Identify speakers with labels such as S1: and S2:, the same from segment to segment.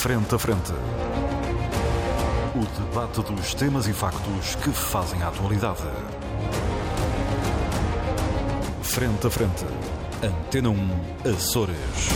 S1: Frente a Frente. O debate dos temas e factos que fazem a atualidade. Frente a Frente. Antena 1, Açores.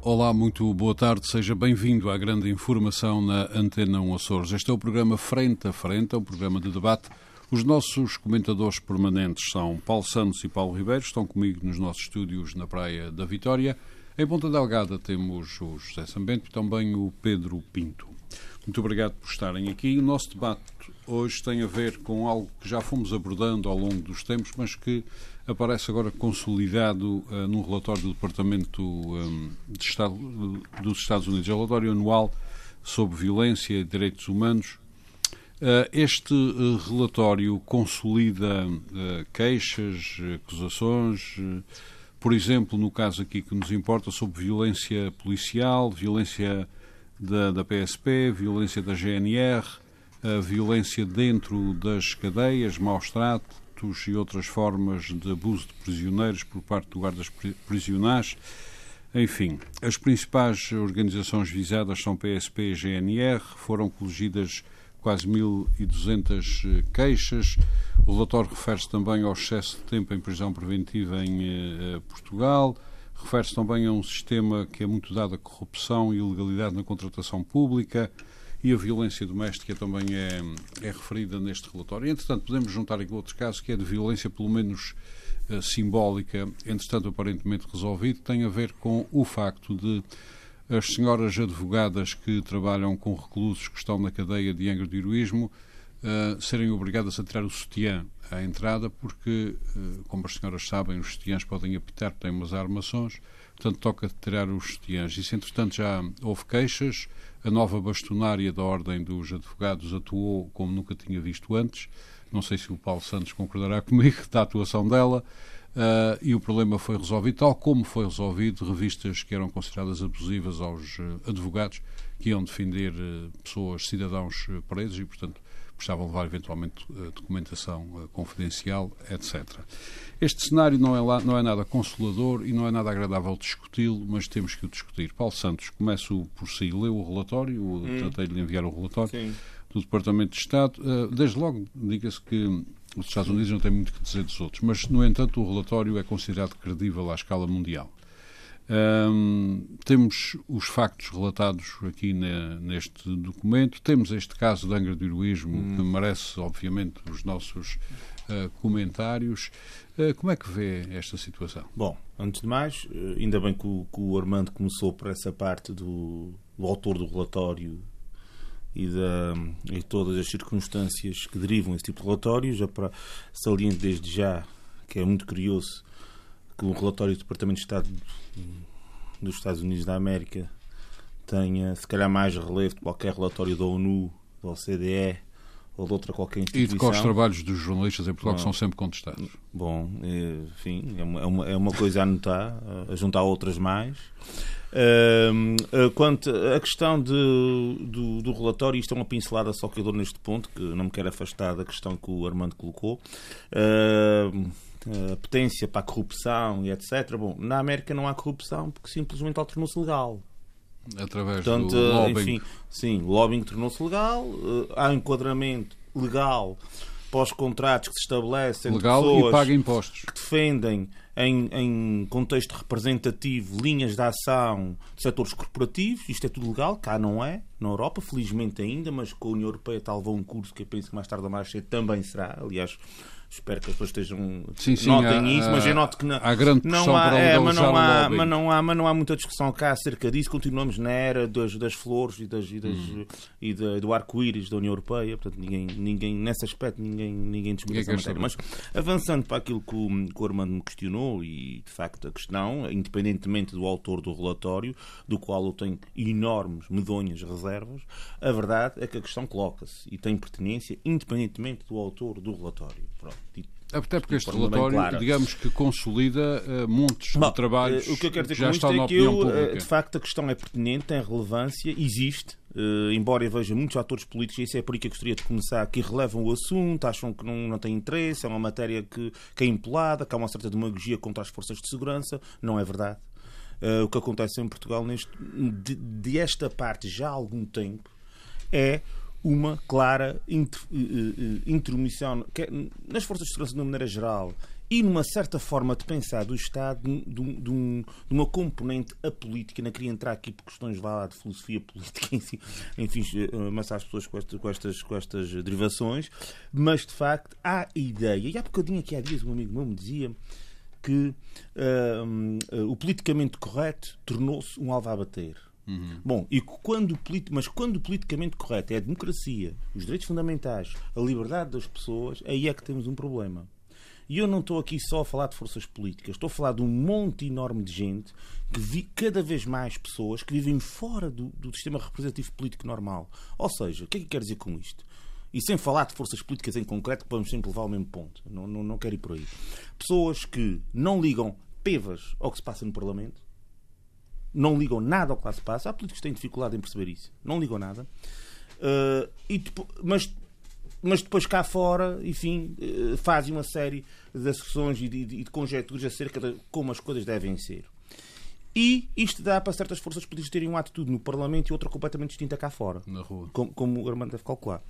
S2: Olá, muito boa tarde, seja bem-vindo à grande informação na Antena 1 Açores. Este é o programa Frente a Frente, é um programa de debate. Os nossos comentadores permanentes são Paulo Santos e Paulo Ribeiro, estão comigo nos nossos estúdios na Praia da Vitória. Em Ponta Delgada temos o José Sambento e também o Pedro Pinto. Muito obrigado por estarem aqui. O nosso debate hoje tem a ver com algo que já fomos abordando ao longo dos tempos, mas que aparece agora consolidado uh, num relatório do Departamento um, de Estado dos Estados Unidos, relatório anual sobre violência e direitos humanos. Uh, este uh, relatório consolida queixas, acusações, por exemplo, no caso aqui que nos importa, sobre violência policial, violência da, da PSP, violência da GNR, violência dentro das cadeias, maus tratos, e outras formas de abuso de prisioneiros por parte do guardas prisionais. Enfim, as principais organizações visadas são PSP e GNR, foram coligidas quase 1.200 queixas. O relatório refere-se também ao excesso de tempo em prisão preventiva em eh, Portugal, refere-se também a um sistema que é muito dado à corrupção e ilegalidade na contratação pública, e a violência doméstica também é, é referida neste relatório. Entretanto, podemos juntar aqui outros casos que é de violência, pelo menos simbólica, entretanto aparentemente resolvido, tem a ver com o facto de as senhoras advogadas que trabalham com reclusos que estão na cadeia de Angra de Heroísmo uh, serem obrigadas a tirar o sutiã à entrada, porque, uh, como as senhoras sabem, os sutiãs podem apitar, têm umas armações, portanto toca tirar os sutiãs. Isso, entretanto, já houve queixas, a nova bastonária da Ordem dos Advogados atuou como nunca tinha visto antes. Não sei se o Paulo Santos concordará comigo da atuação dela. Uh, e o problema foi resolvido, tal como foi resolvido revistas que eram consideradas abusivas aos uh, advogados que iam defender uh, pessoas, cidadãos presos e, portanto, precisavam levar eventualmente documentação confidencial, etc. Este cenário não é, lá, não é nada consolador e não é nada agradável discuti-lo, mas temos que o discutir. Paulo Santos, começo por si. Leu o relatório, hum. tratei de lhe enviar o relatório Sim. Do Departamento de Estado. Uh, desde logo, diga-se que os Estados Unidos não têm muito que dizer dos outros, mas, no entanto, o relatório é considerado credível à escala mundial. Um, temos os factos relatados aqui ne, neste documento, temos este caso de Angra do Heroísmo, hum. que merece, obviamente, os nossos uh, comentários. Uh, como é que vê esta situação?
S3: Bom, antes de mais, ainda bem que o, que o, Armando começou por essa parte do, do autor do relatório e, da, e todas as circunstâncias que derivam esse tipo de relatório. Já para saliente desde já que é muito curioso que o relatório do Departamento de Estado dos Estados Unidos da América tenha, se calhar, mais relevo de qualquer relatório da ONU, da OCDE ou de outra qualquer instituição.
S2: E de quais trabalhos dos jornalistas em Portugal que são sempre contestados.
S3: Bom, enfim, é uma, é uma, é uma coisa a anotar, a juntar outras mais. Uh, quanto à questão de, do, do, relatório, isto é uma pincelada só que eu dou neste ponto, que não me quero afastar da questão que o Armando colocou. Uh, a potência para a corrupção e etc. Bom, na América não há corrupção porque simplesmente ela tornou-se legal.
S2: Através Portanto, do lobbying. Enfim,
S3: sim, o lobbying tornou-se legal, eh, há enquadramento legal para os contratos que se estabelecem
S2: legal
S3: pessoas
S2: e paga impostos.
S3: que defendem em, em, contexto representativo linhas de ação de setores corporativos. Isto é tudo legal, cá não é, na Europa, felizmente ainda, mas com a União Europeia tal um curso que eu penso que mais tarde ou mais cedo também será. Aliás, espero que as pessoas estejam
S2: sim, sim,
S3: notem
S2: há,
S3: isso, mas eu noto que não,
S2: há grande
S3: não há, é, mas não há, mas não há, mas não há muita discussão cá acerca disso. Continuamos na era das, das flores e, das, e, das, hum. e da, do arco-íris da União Europeia, portanto ninguém, ninguém nesse aspecto ninguém ninguém a matéria. Mas avançando para aquilo que o, que o Armando me questionou e de facto a questão, independentemente do autor do relatório, do qual eu tenho enormes, medonhas reservas, a verdade é que a questão coloca-se e tem pertinência independentemente do autor do relatório. Pronto,
S2: Até porque este relatório, digamos que consolida uh, montes
S3: Bom,
S2: de trabalhos
S3: uh, o que eu quero dizer
S2: que já
S3: com isto é que eu,
S2: pública.
S3: De facto, a questão é pertinente, tem relevância, existe, uh, embora eu veja muitos atores políticos, e isso é por aí que eu gostaria de começar, que relevam o assunto, acham que não, não tem interesse, é uma matéria que, que é empolada, que há uma certa demagogia contra as forças de segurança. Não é verdade. Uh, o que acontece em Portugal neste, de, de esta parte já há algum tempo é uma clara inter, intromissão nas forças de segurança de uma maneira geral e numa certa forma de pensar do Estado de, de, um, de uma componente apolítica. Não queria entrar aqui por questões lá, de filosofia política, enfim, enfim amassar as pessoas com, esta, com, estas, com estas derivações, mas de facto há ideia, e há bocadinho aqui há dias um amigo meu me dizia que uh, uh, o politicamente correto tornou-se um alvo a bater. Uhum. Bom, e quando, mas quando politicamente correto é a democracia, os direitos fundamentais, a liberdade das pessoas, aí é que temos um problema. E eu não estou aqui só a falar de forças políticas, estou a falar de um monte enorme de gente, que vi, cada vez mais pessoas que vivem fora do, do sistema representativo político normal. Ou seja, o que é que quer dizer com isto? E sem falar de forças políticas em concreto, que vamos sempre levar ao mesmo ponto. Não, não, não quero ir por aí. Pessoas que não ligam pevas ao que se passa no Parlamento, não ligam nada ao que lá se passa. Há políticos que têm dificuldade em perceber isso. Não ligam nada. Uh, e, mas, mas depois cá fora, enfim, uh, fazem uma série de asserções e de, de, de conjecturas acerca de como as coisas devem ser. E isto dá para certas forças políticas terem uma atitude no Parlamento e outra completamente distinta cá fora.
S2: Na rua.
S3: Como, como o Armando deve calcular.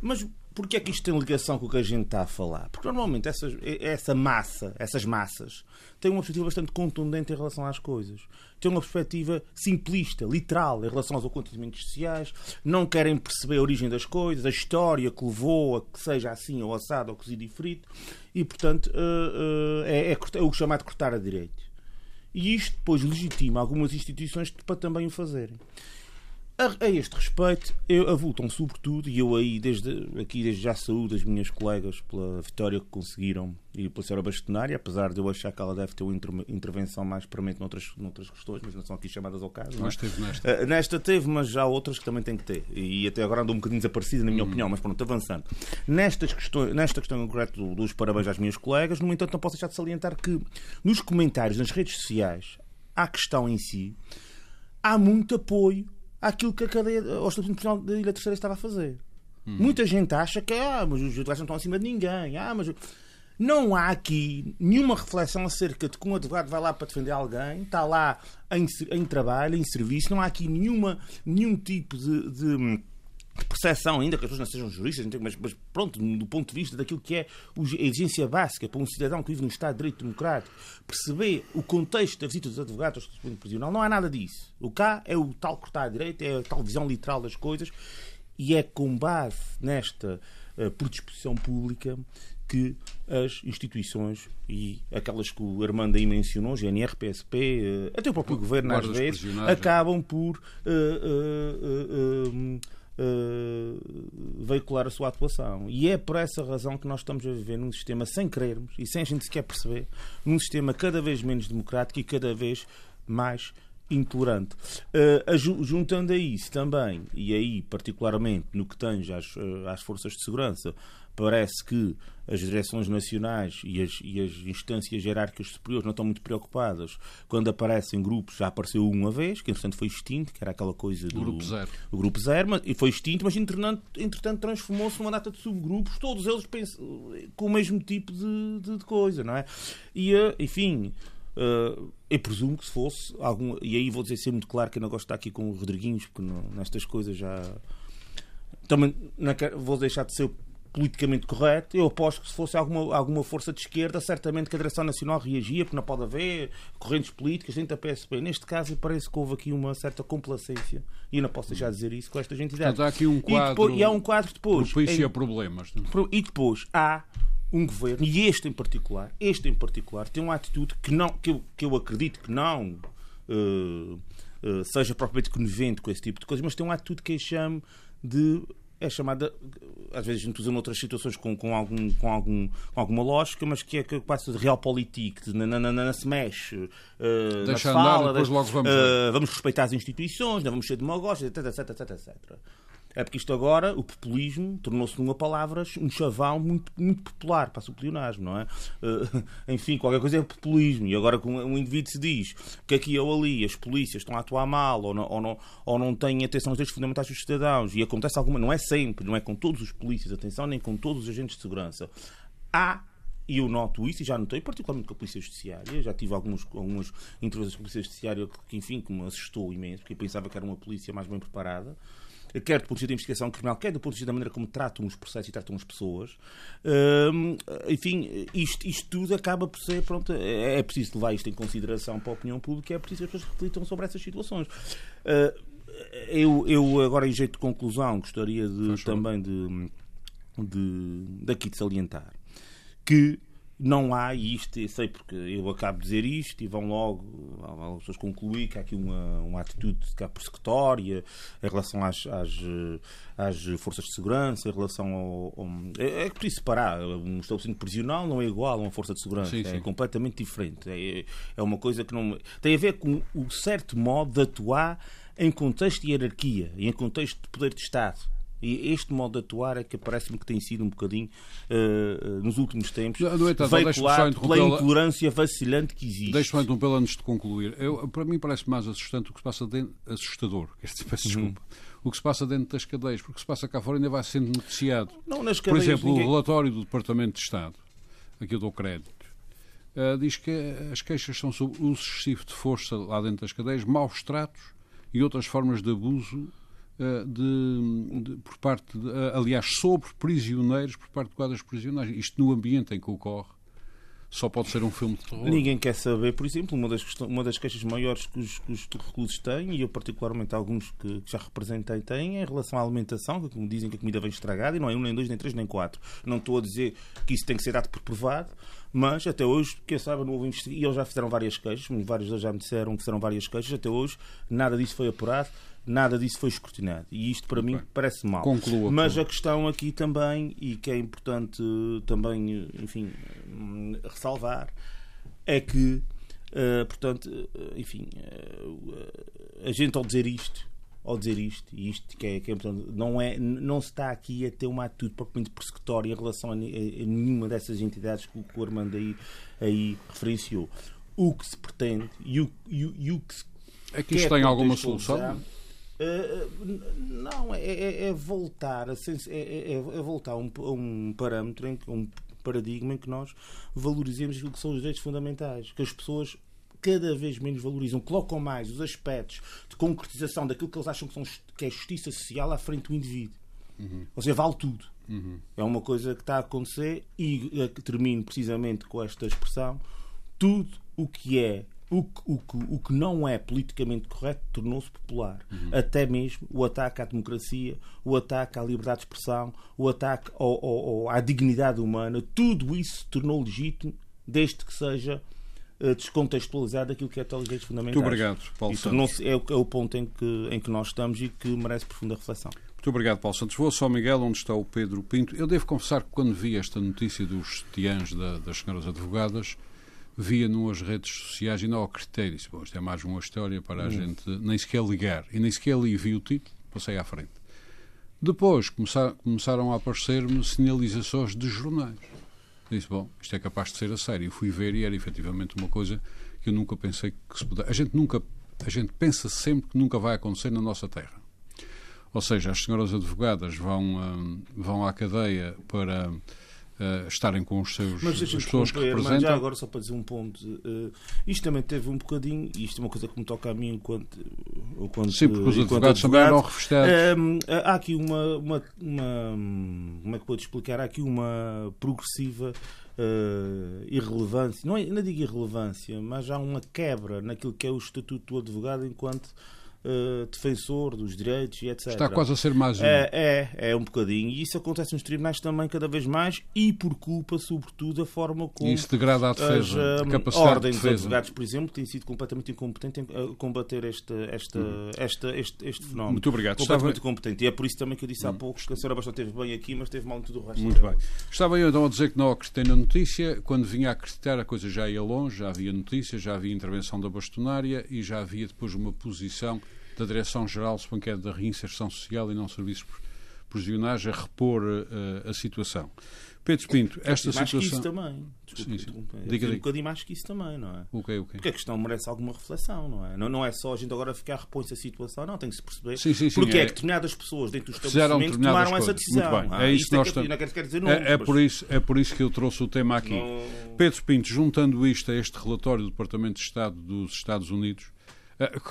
S3: Mas porquê é que isto tem ligação com o que a gente está a falar? Porque normalmente essas, essa massa, essas massas, têm uma perspectiva bastante contundente em relação às coisas. Têm uma perspectiva simplista, literal, em relação aos acontecimentos sociais. Não querem perceber a origem das coisas, a história que levou a que seja assim, ou assado, ou cozido e frito. E, portanto, é, é, é o chamado cortar a direito. E isto depois legitima algumas instituições para também o fazerem. A, a, este respeito, eu, avultam sobretudo, e eu aí desde, aqui desde já saúdo as minhas colegas pela vitória que conseguiram e pela senhora bastonária, apesar de eu achar que ela deve ter uma intervenção mais permanente noutras, noutras questões, mas não são aqui chamadas ao caso.
S2: Mas teve nesta.
S3: Uh, nesta teve, mas já há outras que também tem que ter. E até agora andou um bocadinho desaparecida, na minha hum. opinião, mas pronto, avançando. Nestas questões, nesta questão concreta dos parabéns às minhas colegas, no entanto, não posso deixar de salientar que nos comentários nas redes sociais, à questão em si, há muito apoio àquilo que a cadeia, ao Estatuto Nacional da Ilha Terceira estava a fazer. Hum. Muita gente acha que ah, mas os advogados não estão acima de ninguém. Ah, mas... Não há aqui nenhuma reflexão acerca de que um advogado vai lá para defender alguém, está lá em, em trabalho, em serviço, não há aqui nenhuma, nenhum tipo de, de de percepção, ainda que as pessoas não sejam juristas, mas, mas, pronto, do ponto de vista daquilo que é a exigência básica para um cidadão que vive num Estado de Direito Democrático, perceber o contexto da visita dos advogados ao Prisional, não há nada disso. O cá é o tal cortar a direito, é a tal visão literal das coisas, e é com base nesta uh, predisposição pública que as instituições e aquelas que o Armando aí mencionou, GNR, PSP, uh, eh, até o próprio o governo às vezes, é. acabam por uh, uh, veicular a sua atuação. E é por essa razão que nós estamos a viver num sistema, sem querermos e sem a gente sequer perceber, num sistema cada vez menos democrático e cada vez mais intolerante. Uh, juntando a isso também, e aí particularmente no que tange às, uh, às forças de segurança, parece que as direções nacionais e as, e as instâncias hierárquicas superiores não estão muito preocupadas quando aparecem grupos, já apareceu uma vez, que entretanto foi extinto, que era aquela coisa do
S2: o Grupo Zero.
S3: O Grupo Zero, mas, e foi extinto, mas entretanto, entretanto transformou-se numa data de subgrupos, todos eles com o mesmo tipo de, de, de coisa, não é? E, eh, enfim, Uh, eu presumo que se fosse algum. E aí vou dizer ser muito claro que eu não gosto de estar aqui com o Rodriguinhos, porque não, nestas coisas já. Também não vou deixar de ser politicamente correto. Eu aposto que se fosse alguma, alguma força de esquerda, certamente que a Direção Nacional reagia, porque não pode haver correntes políticas dentro da PSP. Neste caso, parece que houve aqui uma certa complacência, e eu não posso deixar de dizer isso com esta entidade.
S2: Portanto, há aqui um quadro.
S3: E, depois, e há um quadro depois.
S2: Propício a problemas.
S3: Não? E depois há um governo, e este em particular, este em particular, tem uma atitude que, não, que, eu, que eu acredito que não. Uh, uh, seja propriamente conivente com esse tipo de coisas, mas tem uma atitude que eu chamo de é chamada, às vezes a gente usa noutras situações com, com, algum, com, algum, com alguma lógica, mas que é que passa de realpolitik, de na, na, na, se mexe, uh,
S2: Deixa na fala, depois logo vamos,
S3: uh, vamos respeitar as instituições, não vamos ser demagógicos, etc, etc, etc, etc. É porque isto agora, o populismo, tornou-se numa palavra um chavão muito, muito popular, para o pleonasmo, não é? Uh, enfim, qualquer coisa é populismo. E agora que um, indivíduo se diz que aqui ou ali as polícias estão a atuar mal ou não, ou não, ou não têm atenção aos direitos fundamentais dos cidadãos, e acontece alguma, não é sempre, não é com todos os polícias, atenção, nem com todos os agentes de segurança. Há e eu noto isso e já notei, particularmente com a Polícia Judiciária. Já tive algumas, algumas intervenções com a Polícia Judiciária que, enfim, que me assustou imenso, porque eu pensava que era uma polícia mais bem preparada quer do ponto de vista da investigação criminal, quer do ponto de vista da maneira como tratam os processos e tratam as pessoas. Hum, enfim, isto, isto, tudo acaba por ser, pronto, é, é, preciso levar isto em consideração para a opinião pública, é preciso que as pessoas reflitam sobre essas situações. Uh, eu, eu, agora, em jeito de conclusão, gostaria de, também de, de, daqui de salientar que não há isto, eu sei porque eu acabo de dizer isto e vão logo, as pessoas concluir que há aqui uma, uma atitude cá persecutória em relação às, às, às, forças de segurança, em relação ao. ao é, é preciso separar. Um estabelecimento prisional não é igual a uma força de segurança, sim, é sim. completamente diferente. É, é uma coisa que não. tem a ver com o certo modo de atuar em contexto de hierarquia e em contexto de poder de Estado. E este modo de atuar é que parece-me que tem sido um bocadinho, uh, nos últimos tempos, é veiculado pela intolerância vacilante que existe.
S2: Deixe-me interrompê-la antes de concluir. Eu, para mim parece mais assustante o que se passa dentro... Assustador, peço desculpa. Uhum. O que se passa dentro das cadeias, porque o que se passa cá fora ainda vai sendo noticiado.
S3: Não, nas
S2: cadeias, Por exemplo,
S3: ninguém...
S2: o relatório do Departamento de Estado, aqui eu dou crédito, uh, diz que as queixas são sobre uso excessivo de força lá dentro das cadeias, maus tratos e outras formas de abuso de, de, por parte, de, eh, aliás, sobre prisioneiros, por parte de quadros prisioneiros. Isto no ambiente em que ocorre. Só pode ser um filme de terror.
S3: Ninguém quer saber, por exemplo, uma das, uma das queixas maiores que os, que os reclusos têm, e eu particularmente alguns que, que já representei têm, é em relação à alimentação, que dizem que a comida vem estragada, e não é um, nem dois, nem três, nem quatro. Não estou a dizer que isso tem que ser dado por provado, mas até hoje, quem sabe, não houve investigação, e eles já fizeram várias queixas, vários já me disseram que fizeram várias queixas, até hoje nada disso foi apurado nada disso foi escrutinado. E isto, para mim, parece mal.
S2: Conclua,
S3: Mas a questão aqui também, e que é importante também, enfim, ressalvar, é que, uh, portanto, enfim, uh, a gente ao dizer isto, ao dizer isto, e isto que é, que é importante, não, é, não se está aqui a ter uma atitude propriamente persecutória em relação a, a, a nenhuma dessas entidades que, que o Armando aí, aí referenciou. O que se pretende e o, e, e o que se
S2: Aqui isto tem alguma solução?
S3: Uh, não, é, é, é voltar a, é, é, é, voltar a um, a um parâmetro, em, um paradigma em que nós valorizemos aquilo que são os direitos fundamentais, que as pessoas cada vez menos valorizam, colocam mais os aspectos de concretização daquilo que eles acham que, são, que é justiça social à frente do indivíduo. Uhum. Ou seja, vale tudo. Uhum. É uma coisa que está a acontecer e termino precisamente com esta expressão: tudo o que é o que, o, que, o que não é politicamente correto tornou-se popular. Uhum. Até mesmo o ataque à democracia, o ataque à liberdade de expressão, o ataque ao, ao, à dignidade humana, tudo isso se tornou legítimo desde que seja uh, descontextualizado aquilo que é a direitos fundamentais.
S2: Muito obrigado, Paulo Santos.
S3: É, é, o ponto em que, em que nós estamos e que merece profunda reflexão.
S2: Muito obrigado, Paulo Santos. Vou só, Miguel, onde está o Pedro Pinto. Eu devo confessar que quando vi esta notícia dos tiãs da, das senhoras advogadas, via nas redes sociais e não acreditei. Disse, bom, isto é mais uma história para a hum. gente nem sequer ligar. E nem sequer li, vi o título, passei à frente. Depois começar, começaram a aparecer-me sinalizações de jornais. Disse, bom, isto é capaz de ser a sério. Fui ver e era efetivamente uma coisa que eu nunca pensei que se pudesse. A gente nunca, a gente pensa sempre que nunca vai acontecer na nossa terra. Ou seja, as senhoras advogadas vão, hum, vão à cadeia para uh, estarem com os seus,
S3: mas
S2: as pessoas que representam.
S3: já agora, só para dizer um ponto, uh, isto também teve um bocadinho, e isto é uma coisa que me toca a mim enquanto. enquanto
S2: Sim, porque os advogados também eram revestados.
S3: Uh, há aqui uma, uma, uma. Como é que pode explicar? Há aqui uma progressiva. Uh, irrelevância, não, é, não digo irrelevância, mas há uma quebra naquilo que é o estatuto do advogado enquanto uh, defensor dos direitos e etc.
S2: Está quase a ser mais um.
S3: É, é, é, um bocadinho. E isso acontece nos tribunais também cada vez mais e por culpa, sobretudo, da forma como.
S2: Isso degrada a defesa. As, a capacidade
S3: ordem
S2: de defesa.
S3: dos advogados, por exemplo, tem sido completamente incompetente em uh, combater este, este, uhum. este, este, este fenómeno.
S2: Muito obrigado.
S3: Completamente Estava... incompetente. E é por isso também que eu disse há uhum. pouco que a senhora bastante esteve bem aqui, mas teve mal em tudo o resto.
S2: Muito bem. Estava eu então a dizer que não acreditei na notícia. Quando vinha a acreditar, a coisa já ia longe, já havia notícias, já havia intervenção da bastonária e já havia depois uma posição da Direção-Geral, suponho que é da Reinserção Social e não Serviços Prisionais, a repor uh, a situação. Pedro Pinto, esta
S3: mais
S2: situação...
S3: que isso também. Desculpe,
S2: Sim, sim.
S3: é
S2: Diga,
S3: um
S2: diga.
S3: bocadinho mais que isso também, não é?
S2: O quê, o quê?
S3: Porque a questão merece alguma reflexão, não é? Não, não é só a gente agora ficar repõe-se a situação, não, tem que se perceber
S2: Sim, sim, sim,
S3: porque é,
S2: é-
S3: que determinadas pessoas dentro do
S2: Fizeram
S3: estabelecimento
S2: determinadas
S3: tomaram essa
S2: coisas.
S3: decisão.
S2: Muito bem.
S3: Ah,
S2: É isso que nós
S3: que eu-
S2: estamos-
S3: Não quero dizer nomes,
S2: É, é
S3: mas
S2: por isso, é por isso que eu trouxe o tema aqui.
S3: não-
S2: Pedro Pinto, juntando isto a este relatório do Departamento de Estado dos Estados Unidos,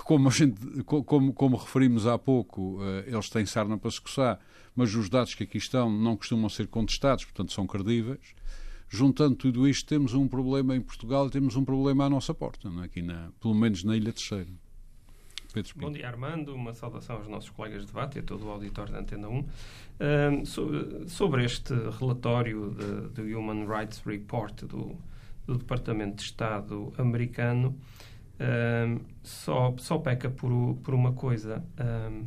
S2: como, a gente, co- como, como referimos há pouco, eh, eles têm sarna para se coçar, mas os dados que aqui estão não costumam ser contestados, portanto são credíveis. Juntando tudo isto, temos um problema em Portugal temos um problema à nossa porta, é? aqui na, pelo menos na Ilha Terceira. Pedro
S4: Bom dia, Armando. Uma saudação aos nossos colegas de debate e a todo o auditório da Antena 1. Ahm, so- sobre este relatório do Human Rights Report do, do Departamento de Estado americano, ahm, só, só peca por, por uma coisa. Ahm,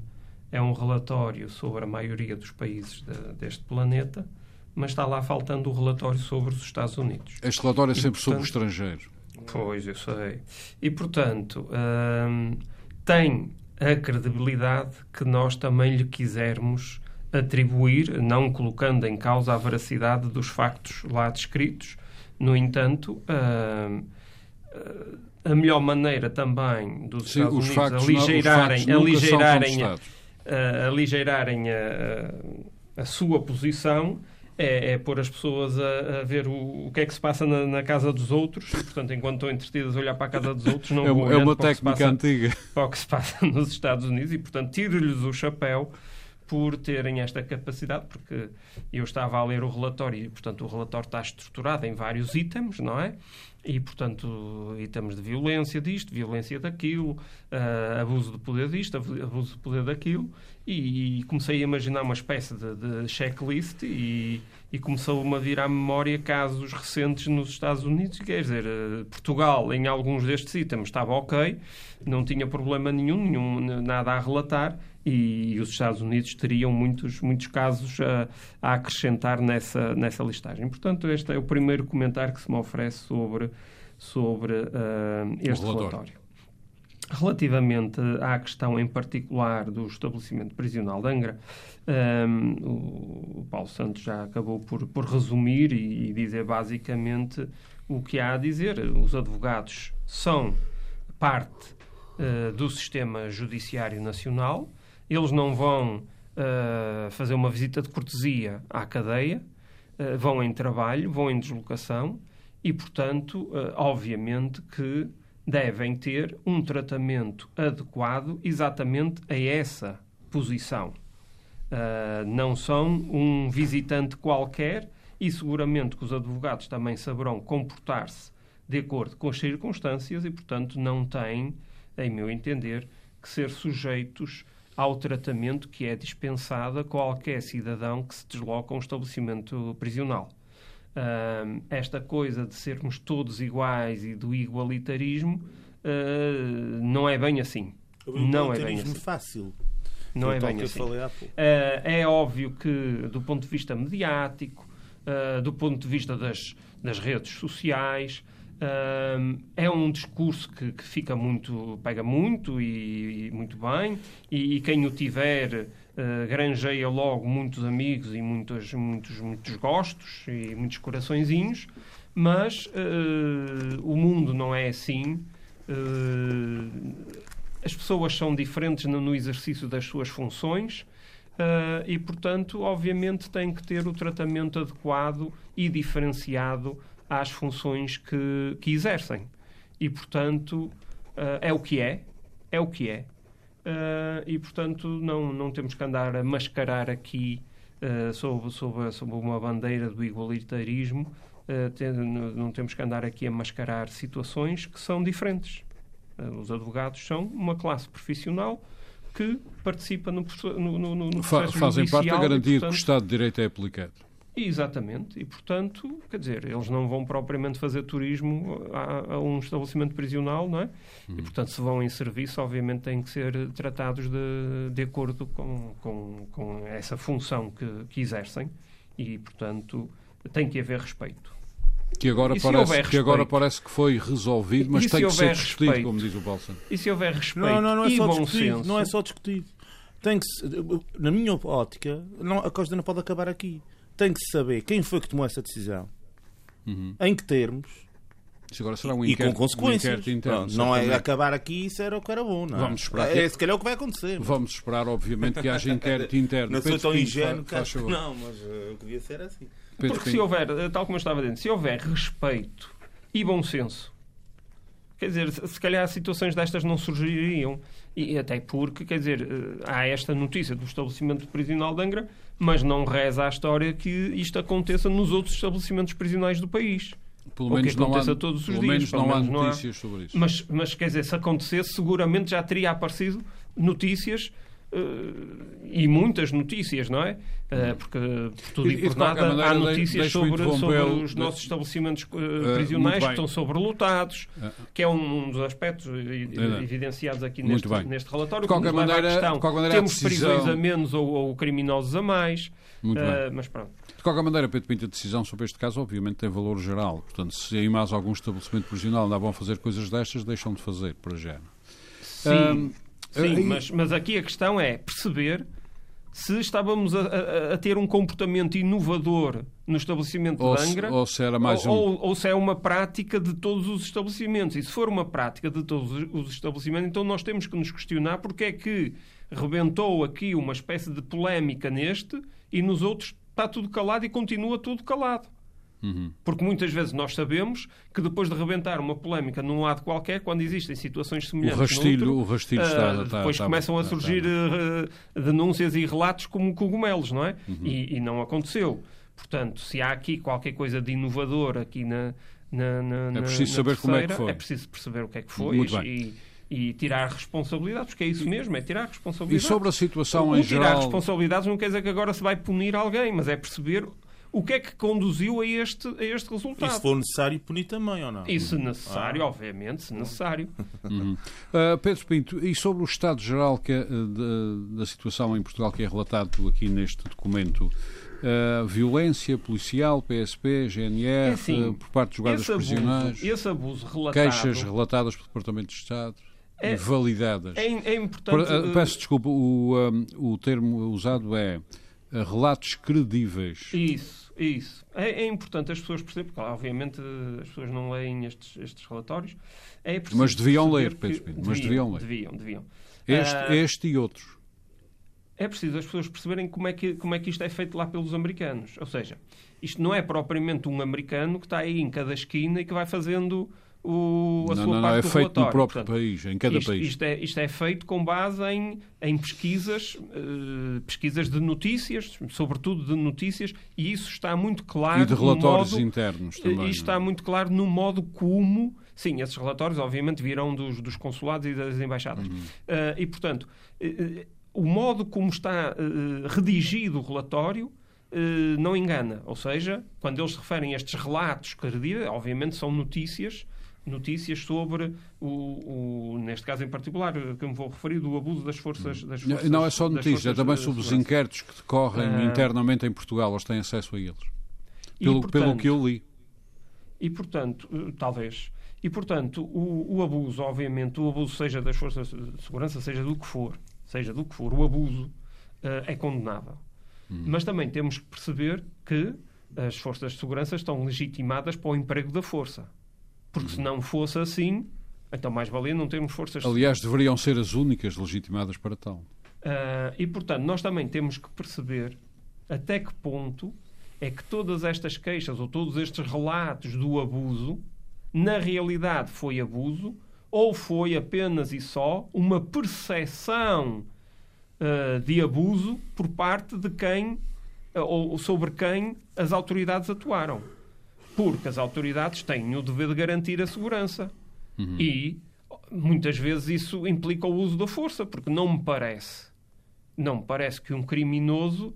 S4: é um relatório sobre a maioria dos países de- deste planeta, mas está lá faltando o relatório sobre os Estados Unidos.
S2: Este relatório é
S4: E,
S2: sempre sobre o
S4: portanto,
S2: estrangeiro.
S4: Pois, eu sei. E, portanto, hum, tem a credibilidade que nós também lhe quisermos atribuir, não colocando em causa a veracidade dos factos lá descritos. No entanto, hum, a melhor maneira também dos
S2: Sim,
S4: Estados
S2: os
S4: Unidos
S2: factos, não-
S4: aligeirarem, aligeirarem, a, a- aligeirarem a, a sua posição é, é pôr as pessoas a, a ver o, o que é que se passa na, na casa dos outros. Portanto, enquanto estão entretidas a olhar para a casa dos outros, não
S2: É uma, é uma técnica
S4: passa-
S2: antiga.
S4: para o que se passa nos Estados Unidos e, portanto, tiro-lhes o chapéu por terem esta capacidade, porque eu estava a ler o relatório e, portanto, o relatório está estruturado em vários itens, não é? E, portanto, itens de violência disto, violência daquilo, ah, abuso de poder disto, abu- abuso de poder daquilo, e, comecei a imaginar uma espécie de, de checklist e, e começou-me a vir à memória casos recentes nos Estados Unidos, quer dizer, eh, Portugal, em alguns destes itens, estava ok, não tinha problema nenhum, nenhum nada a relatar, e os Estados Unidos teriam muitos, muitos casos a, a acrescentar nessa, nessa listagem. Portanto, este é o primeiro comentário que se me oferece sobre, sobre ah, este
S2: relatório.
S4: relatório. Relativamente à questão em particular do estabelecimento prisional de Angra, hum, o, o Paulo Santos já acabou por, por resumir e, e dizer basicamente o que há a dizer. Os advogados são parte eh, do sistema judiciário nacional, eles não vão eh, fazer uma visita de cortesia à cadeia, eh, vão em trabalho, vão em deslocação e, portanto, eh, obviamente que devem ter um tratamento adequado exatamente a essa posição. Uh, não são um visitante qualquer e seguramente que os advogados também saberão comportar-se de acordo com as circunstâncias e, portanto, não têm, em meu entender, que ser sujeitos ao tratamento que é dispensado a qualquer cidadão que se desloca a um estabelecimento prisional. Uh, esta coisa de sermos todos iguais e do igualitarismo uh, não é bem assim. Não é bem assim.
S3: fácil.
S4: Não é bem assim. Uh, é óbvio que, do ponto de vista mediático, uh, do ponto de vista das, das redes sociais, é um discurso que, que fica muito, pega muito e, e muito bem, e, e quem o tiver uh, granjeia logo muitos amigos e muitos, muitos, muitos gostos e muitos coraçõezinhos, mas uh, o mundo não é assim. Uh, as pessoas são diferentes no, no exercício das suas funções e, portanto, obviamente, têm que ter o tratamento adequado e diferenciado às funções que, que exercem. E, portanto, é o que é, é o que é. Uh, e, portanto, não, não temos que andar a mascarar aqui uh, sob, sob, sob uma bandeira do igualitarismo, uh, tem, não temos que andar aqui a mascarar situações que são diferentes. Os advogados são uma classe profissional que participa no, no, no, no processo
S2: Fazem parte da garantia
S4: e, portanto,
S2: que o Estado de Direito é aplicado.
S4: Exatamente, e portanto, quer dizer, eles não vão propriamente fazer turismo a, a um estabelecimento prisional, não é?
S2: Uhum.
S4: E portanto, se vão em serviço, obviamente têm que ser tratados de, de acordo com, com, com essa função que, que exercem e, portanto, tem que haver respeito.
S2: Que agora, parece, que agora parece que foi resolvido, mas tem que ser discutido, respeito, como diz o Santos.
S4: E se houver respeito
S3: não, não, não é
S4: e
S3: só
S4: bom
S3: discutido,
S4: senso...
S3: Não é só discutido. Tem que, na minha ótica, não, a coisa não pode acabar aqui. Tem que se saber quem foi que tomou essa decisão, uhum. em que termos,
S2: isso agora será um
S3: e
S2: inquérito,
S3: com consequências.
S2: Um interno,
S3: não, não é acabar aqui isso era o que era bom, não é?
S2: Vamos esperar.
S3: É, se calhar é o que vai acontecer.
S2: Vamos esperar, obviamente, que haja inquérito interno.
S3: Não
S2: Pedro
S3: sou tão
S2: Pinto,
S3: ingênuo,
S2: faz, faz
S3: não, mas uh, o que devia ser assim.
S4: Pedro Porque se houver, eh, tal como eu estava dizendo, se houver respeito e bom senso, quer dizer, se calhar situações destas não surgiriam. E até porque, quer dizer, eh, há esta notícia do estabelecimento prisional de Angra, mas não reza a história que isto aconteça nos outros estabelecimentos prisionais do país.
S2: Pelo menos,
S4: que
S2: não há,
S4: todos os dias.
S2: Menos
S4: pelo
S2: não
S4: menos
S2: há
S4: não
S2: notícias sobre isso.
S4: Mas, mas, quer dizer, se acontecesse, seguramente já teria aparecido notícias e muitas notícias, não é? Uh, porque por tudo e, e por nada maneira, há notícias sobre, sobre os de... nossos estabelecimentos uh, prisionais que estão sobrelotados, que é um, um dos aspectos evidenciados aqui neste, neste relatório.
S2: De qualquer maneira,
S4: questão,
S2: qualquer maneira,
S4: temos
S2: decisão...
S4: prisões a menos ou, ou criminosos a mais. mas pronto.
S2: De qualquer maneira, Pedro Pinto, a decisão sobre este caso, obviamente, tem valor geral. Portanto, se em mais algum estabelecimento prisional andavam a fazer coisas destas, deixam de fazer, para já.
S4: Sim. Um, Sim, mas, mas aqui a questão é perceber se estávamos a, a, a, ter um comportamento inovador no estabelecimento
S2: ou
S4: de Angra
S2: se, ou se era mais
S4: um... ou, ou, se é uma prática de todos os estabelecimentos. E se for uma prática de todos os estabelecimentos, então nós temos que nos questionar porque é que rebentou aqui uma espécie de polémica neste e nos outros está tudo calado e continua tudo calado. Uhum. Porque muitas vezes nós sabemos que depois de rebentar uma polémica num lado qualquer, quando existem situações semelhantes,
S2: o rastilho,
S4: outro,
S2: o rastilho está,
S4: uh,
S2: está,
S4: depois
S2: está,
S4: começam
S2: está,
S4: a surgir uh, denúncias e relatos como cogumelos, não é? Uhum. E, e, não aconteceu. Portanto, se há aqui qualquer coisa de inovador aqui na, na, na
S2: é preciso
S4: na
S2: saber
S4: terceira,
S2: como é que foi.
S4: É preciso perceber o que é que foi e, e tirar responsabilidades, porque é isso mesmo, é tirar responsabilidades.
S2: E sobre a situação
S4: o,
S2: em
S4: tirar
S2: geral...
S4: responsabilidades não quer dizer que agora se vai punir alguém, mas é perceber o que é que conduziu a este, a este resultado.
S3: E se for necessário, punir também, ou não?
S4: E se necessário, ah. obviamente, se necessário.
S2: Uhum. Uh, Pedro Pinto, e sobre o estado geral que é, da, da situação em Portugal que é relatado aqui neste documento, Uh, violência policial, PSP, GNR, é assim, uh, por parte dos guardas
S4: esse
S2: prisionais,
S4: esse abuso relatado,
S2: queixas relatadas pelo Departamento de Estado é, e validadas.
S4: É, é importante.
S2: Uh, peço desculpa, o, um, o termo usado é relatos credíveis.
S4: Isso, isso. É, é, importante as pessoas perceberem, porque obviamente as pessoas não leem estes, estes relatórios. É
S2: mas deviam ler, Pedro Pinto, mas deviam ler.
S4: Deviam, deviam.
S2: Este, uh, este e outros
S4: é preciso as pessoas perceberem como é, que, como é que isto é feito lá pelos americanos. Ou seja, isto não é propriamente um americano que está aí em cada esquina e que vai fazendo o, a
S2: não,
S4: sua
S2: não,
S4: parte
S2: não, é
S4: do
S2: feito
S4: relatório.
S2: no próprio
S4: Portanto,
S2: país, em cada
S4: isto,
S2: país.
S4: Isto é, isto é feito com base em, em pesquisas, uh, pesquisas de notícias, sobretudo de notícias, e isso está muito claro.
S2: E de relatórios
S4: modo,
S2: internos também.
S4: E está muito claro no modo como. Sim, esses relatórios, obviamente, virão dos, dos consulados e das embaixadas. Uhum. Uh, e, portanto, uh, o modo como está uh, redigido o relatório não engana. Ou seja, quando eles se referem a estes relatos credíveis, obviamente são notícias notícias sobre o, o, neste caso em particular que me vou referir do abuso das forças das forças,
S2: não é só notícias é também sobre os inquéritos que decorrem uh, internamente em Portugal eles têm acesso a eles pelo, e, portanto, pelo que eu li
S4: e portanto talvez e portanto o, o abuso obviamente o abuso seja das forças de segurança seja do que for seja do que for, o abuso uh, é condenável. Hum. Mas também temos que perceber que as forças de segurança estão legitimadas para o emprego da força. Porque se hum. não fosse assim, então mais valia não termos forças
S2: Aliás, deveriam ser as únicas legitimadas para tal.
S4: Uh, e, portanto, nós também temos que perceber até que ponto é que todas estas queixas ou todos estes relatos do abuso, na realidade foi abuso ou foi apenas e só uma percepção uh, de abuso por parte de quem uh, ou sobre quem as autoridades atuaram. Porque as autoridades têm o dever de garantir a segurança. Uhum. E muitas vezes isso implica o uso da força, porque não me parece, não me parece que um criminoso,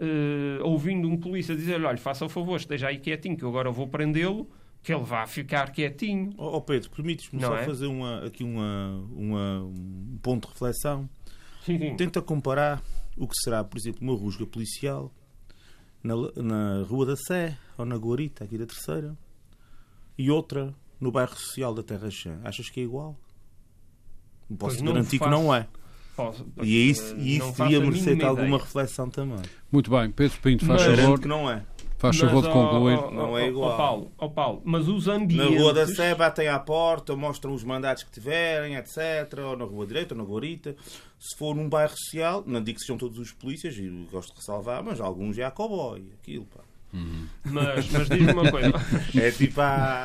S4: uh, ouvindo um polícia dizer, olha, faça o favor, esteja aí quietinho que eu agora vou prendê-lo, que ele vá ficar quietinho.
S3: Ó oh, Pedro, permites-me só é? fazer uma, aqui uma, uma, um ponto de reflexão?
S4: Sim.
S3: Tenta comparar o que será, por exemplo, uma rusga policial na, na Rua da Sé ou na Guarita, aqui da Terceira, e outra no bairro social da Terra Chã. Achas que é igual? Posso
S4: Pois não
S3: garantir que
S4: faço-
S3: não é.
S4: Posso-
S3: E é isso, e
S4: não
S3: isso devia merecer alguma reflexão também.
S2: Muito bem, Pedro Pinto, faz
S4: Mas-
S2: favor,
S3: Garanto que não é.
S2: Faz favor de concluir.
S3: Não é igual.
S4: ó, Paulo, ó, Paulo, mas os
S3: Na
S4: ambientes...
S3: Rua da Sé batem à porta, mostram os mandatos que tiverem, etc. Ou na Rua Direita, ou na Guarita. Se for num bairro social, não digo que sejam todos os polícias, e gosto de ressalvar, mas alguns já há cowboy. Aquilo, pá.
S4: Mas, mas diz-me uma coisa.
S3: É tipo a...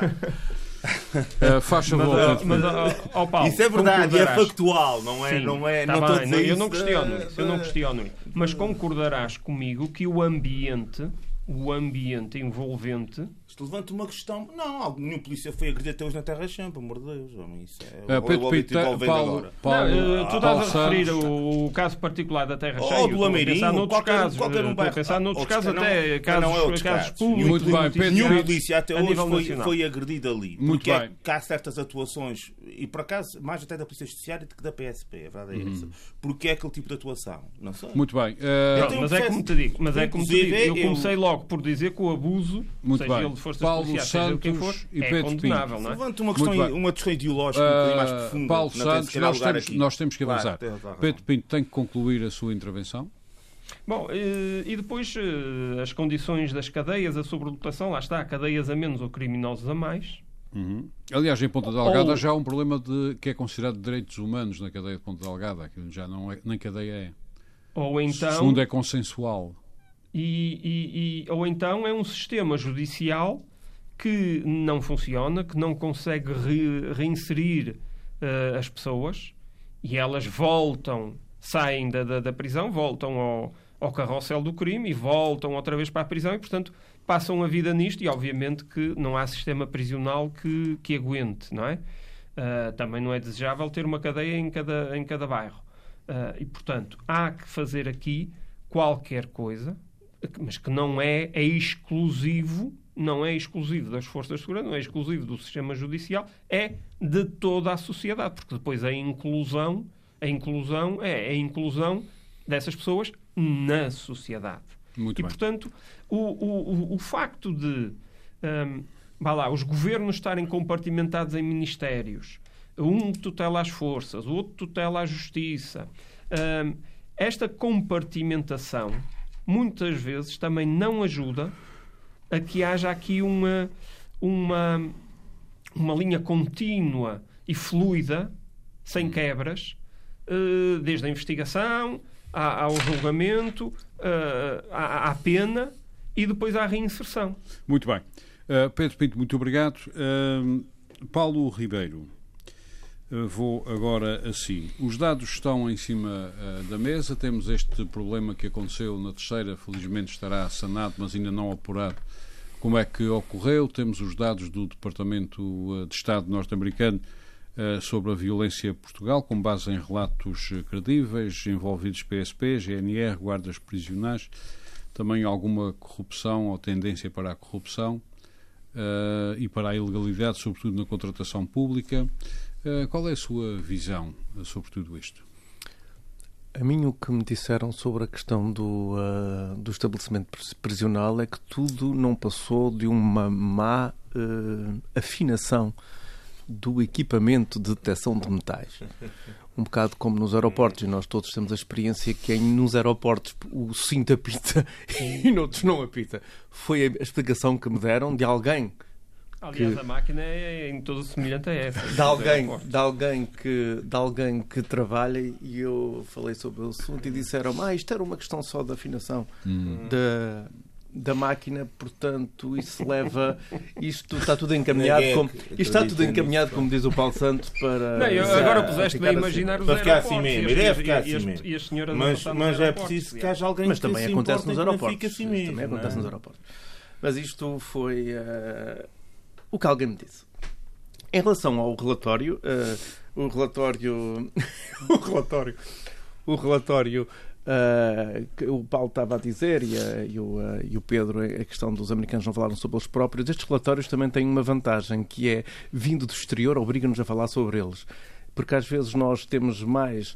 S2: Uh, faz
S4: Mas,
S2: favor,
S4: mas, ó, Paulo,
S3: Isso é verdade, é factual, não é?
S4: Sim,
S3: não é
S4: tá
S3: não
S4: bem,
S3: dizer
S4: eu
S3: isso
S4: não questiono isso, eu não questiono isso. Mas concordarás comigo que o ambiente, o ambiente envolvente,
S3: Isto levanta uma questão. Não, algum- nenhum polícia foi agredir até hoje na Terra Chã, pelo amor de Deus. Homem, isso é,
S2: Uh, Pedro
S3: ver
S2: Paulo,
S3: agora.
S2: Paulo,
S4: não, eh, tu
S2: Paulo
S4: estás a referir o, o caso particular da Terra
S3: Ou
S4: Cheia.
S3: do Lameirinho,
S4: pensar noutros
S3: qualquer-
S4: casos.
S3: qualquer um bairro-
S4: pensar noutros
S3: outros
S4: casos,
S3: casos,
S4: até
S3: não,
S4: casos,
S3: não é
S4: casos
S3: casos.
S4: públicos.
S2: Muito bem, Pedro,
S3: Nenhum polícia até hoje foi, foi agredido ali.
S2: Muito
S3: porque é
S2: bem.
S3: que há certas atuações, e por acaso, mais até da Polícia Judiciária do que da PSP, a verdade é
S4: Uhum.
S3: essa. Porque é aquele tipo de atuação? Não sei.
S2: Muito bem.
S3: Tenho
S4: mas é como te digo, mas é como te digo, eu comecei logo por dizer que o abuso,
S2: Muito
S4: seja
S2: bem.
S4: ele forças
S2: Paulo
S4: policiais, quem for,
S2: Santos e
S4: é
S2: Pedro
S4: condenável,
S2: Pinto.
S4: não é?
S3: Levanta uma questão, uma questão ideológica um bocadinho mais
S2: Uh,
S3: profunda.
S2: Paulo
S3: não tem
S2: Santos,
S3: calhar
S2: nós temos, nós temos que
S3: Claro,
S2: avançar.
S3: tem.
S2: Pedro Pinto tem que concluir a sua intervenção.
S4: Bom, eh, e depois eh, as condições das cadeias, a sobrelotação, lá está, cadeias a menos ou criminosos a mais.
S2: Uhum. Aliás, em Ponta Delgada
S4: Ou-
S2: já há um problema de, que é considerado de direitos humanos na cadeia de Ponta Delgada. Aquilo já não é, nem cadeia é.
S4: Ou então,
S2: Segundo é consensual.
S4: E, e- e- ou então é um sistema judicial que não funciona, que não consegue re- reinserir eh, as pessoas e elas voltam, saem da, da, da prisão, voltam ao, ao carrossel do crime e voltam outra vez para a prisão e, portanto, passam a vida nisto e, obviamente, que não há sistema prisional que, que aguente, não é? Ah, também não é desejável ter uma cadeia em cada, em cada bairro. Ah, e, portanto, há que fazer aqui qualquer coisa, mas que não é, é exclusivo, não é exclusivo das forças de segurança, não é exclusivo do sistema judicial, é de toda a sociedade, porque depois a inclusão, a inclusão é a inclusão dessas pessoas na sociedade.
S2: Muito
S4: e,
S2: bem.
S4: portanto, o, o, o- facto de hum, vá lá, os governos estarem compartimentados em ministérios, um tutela as forças, o outro tutela a justiça, hum, esta compartimentação muitas vezes também não ajuda a que haja aqui uma, uma, uma linha contínua e fluida, sem quebras, eh, desde a investigação ao julgamento, eh, à, pena e depois à reinserção.
S2: Muito bem. Uh, Pedro Pinto, muito obrigado. Paulo Ribeiro, vou agora assim. Os dados estão em cima uh, da mesa. Temos este problema que aconteceu na terceira, felizmente estará sanado, mas ainda não apurado como é que ocorreu. Temos os dados do Departamento uh, de Estado norte-americano uh, sobre a violência em Portugal, com base em relatos credíveis, envolvidos PSP, GNR, guardas prisionais, também alguma corrupção ou tendência para a corrupção eh, e para a ilegalidade, sobretudo na contratação pública. Eh, qual é a sua visão eh, sobre tudo isto?
S5: A mim o que me disseram sobre a questão do, ah, do estabelecimento pris- prisional é que tudo não passou de uma má ah, afinação do equipamento de detecção de metais. Um bocado como nos aeroportos, e nós todos temos a experiência que em, nos aeroportos o cinto apita e noutros não apita. Foi a explicação que me deram de alguém
S4: Aliás,
S5: Que-
S4: a máquina é em todo semelhante a essa.
S5: de alguém, de alguém que de alguém que trabalha e eu falei sobre o assunto e disseram ah, isto era uma questão só da afinação da, da máquina, portanto isso leva isto está tudo encaminhado como isto está tudo encaminhado como diz o Paulo Santos para
S4: Não, eu, agora puseste-me a
S5: ficar
S4: imaginar os
S3: Para ficar
S4: aeroportos
S3: assim mesmo,
S4: e as-
S3: iria
S4: e-
S3: ficar assim
S4: as-
S3: mesmo.
S4: E as senhoras a
S3: Mas,
S4: nos
S3: mas é preciso que
S4: é.
S3: haja alguém
S5: mas
S3: que
S5: também
S3: se
S5: acontece nos aeroportos
S3: assim mesmo,
S5: também acontece nos
S3: é?
S5: aeroportos mas isto foi eh, o que alguém me disse em relação ao relatório eh, o relatório o relatório o relatório eh, que o Paulo estava a dizer e, a- e o, eh, e o Pedro, a questão dos americanos não falaram sobre eles próprios, estes relatórios também têm uma vantagem que é, vindo do exterior, obriga-nos a falar sobre eles. Porque às vezes nós temos mais,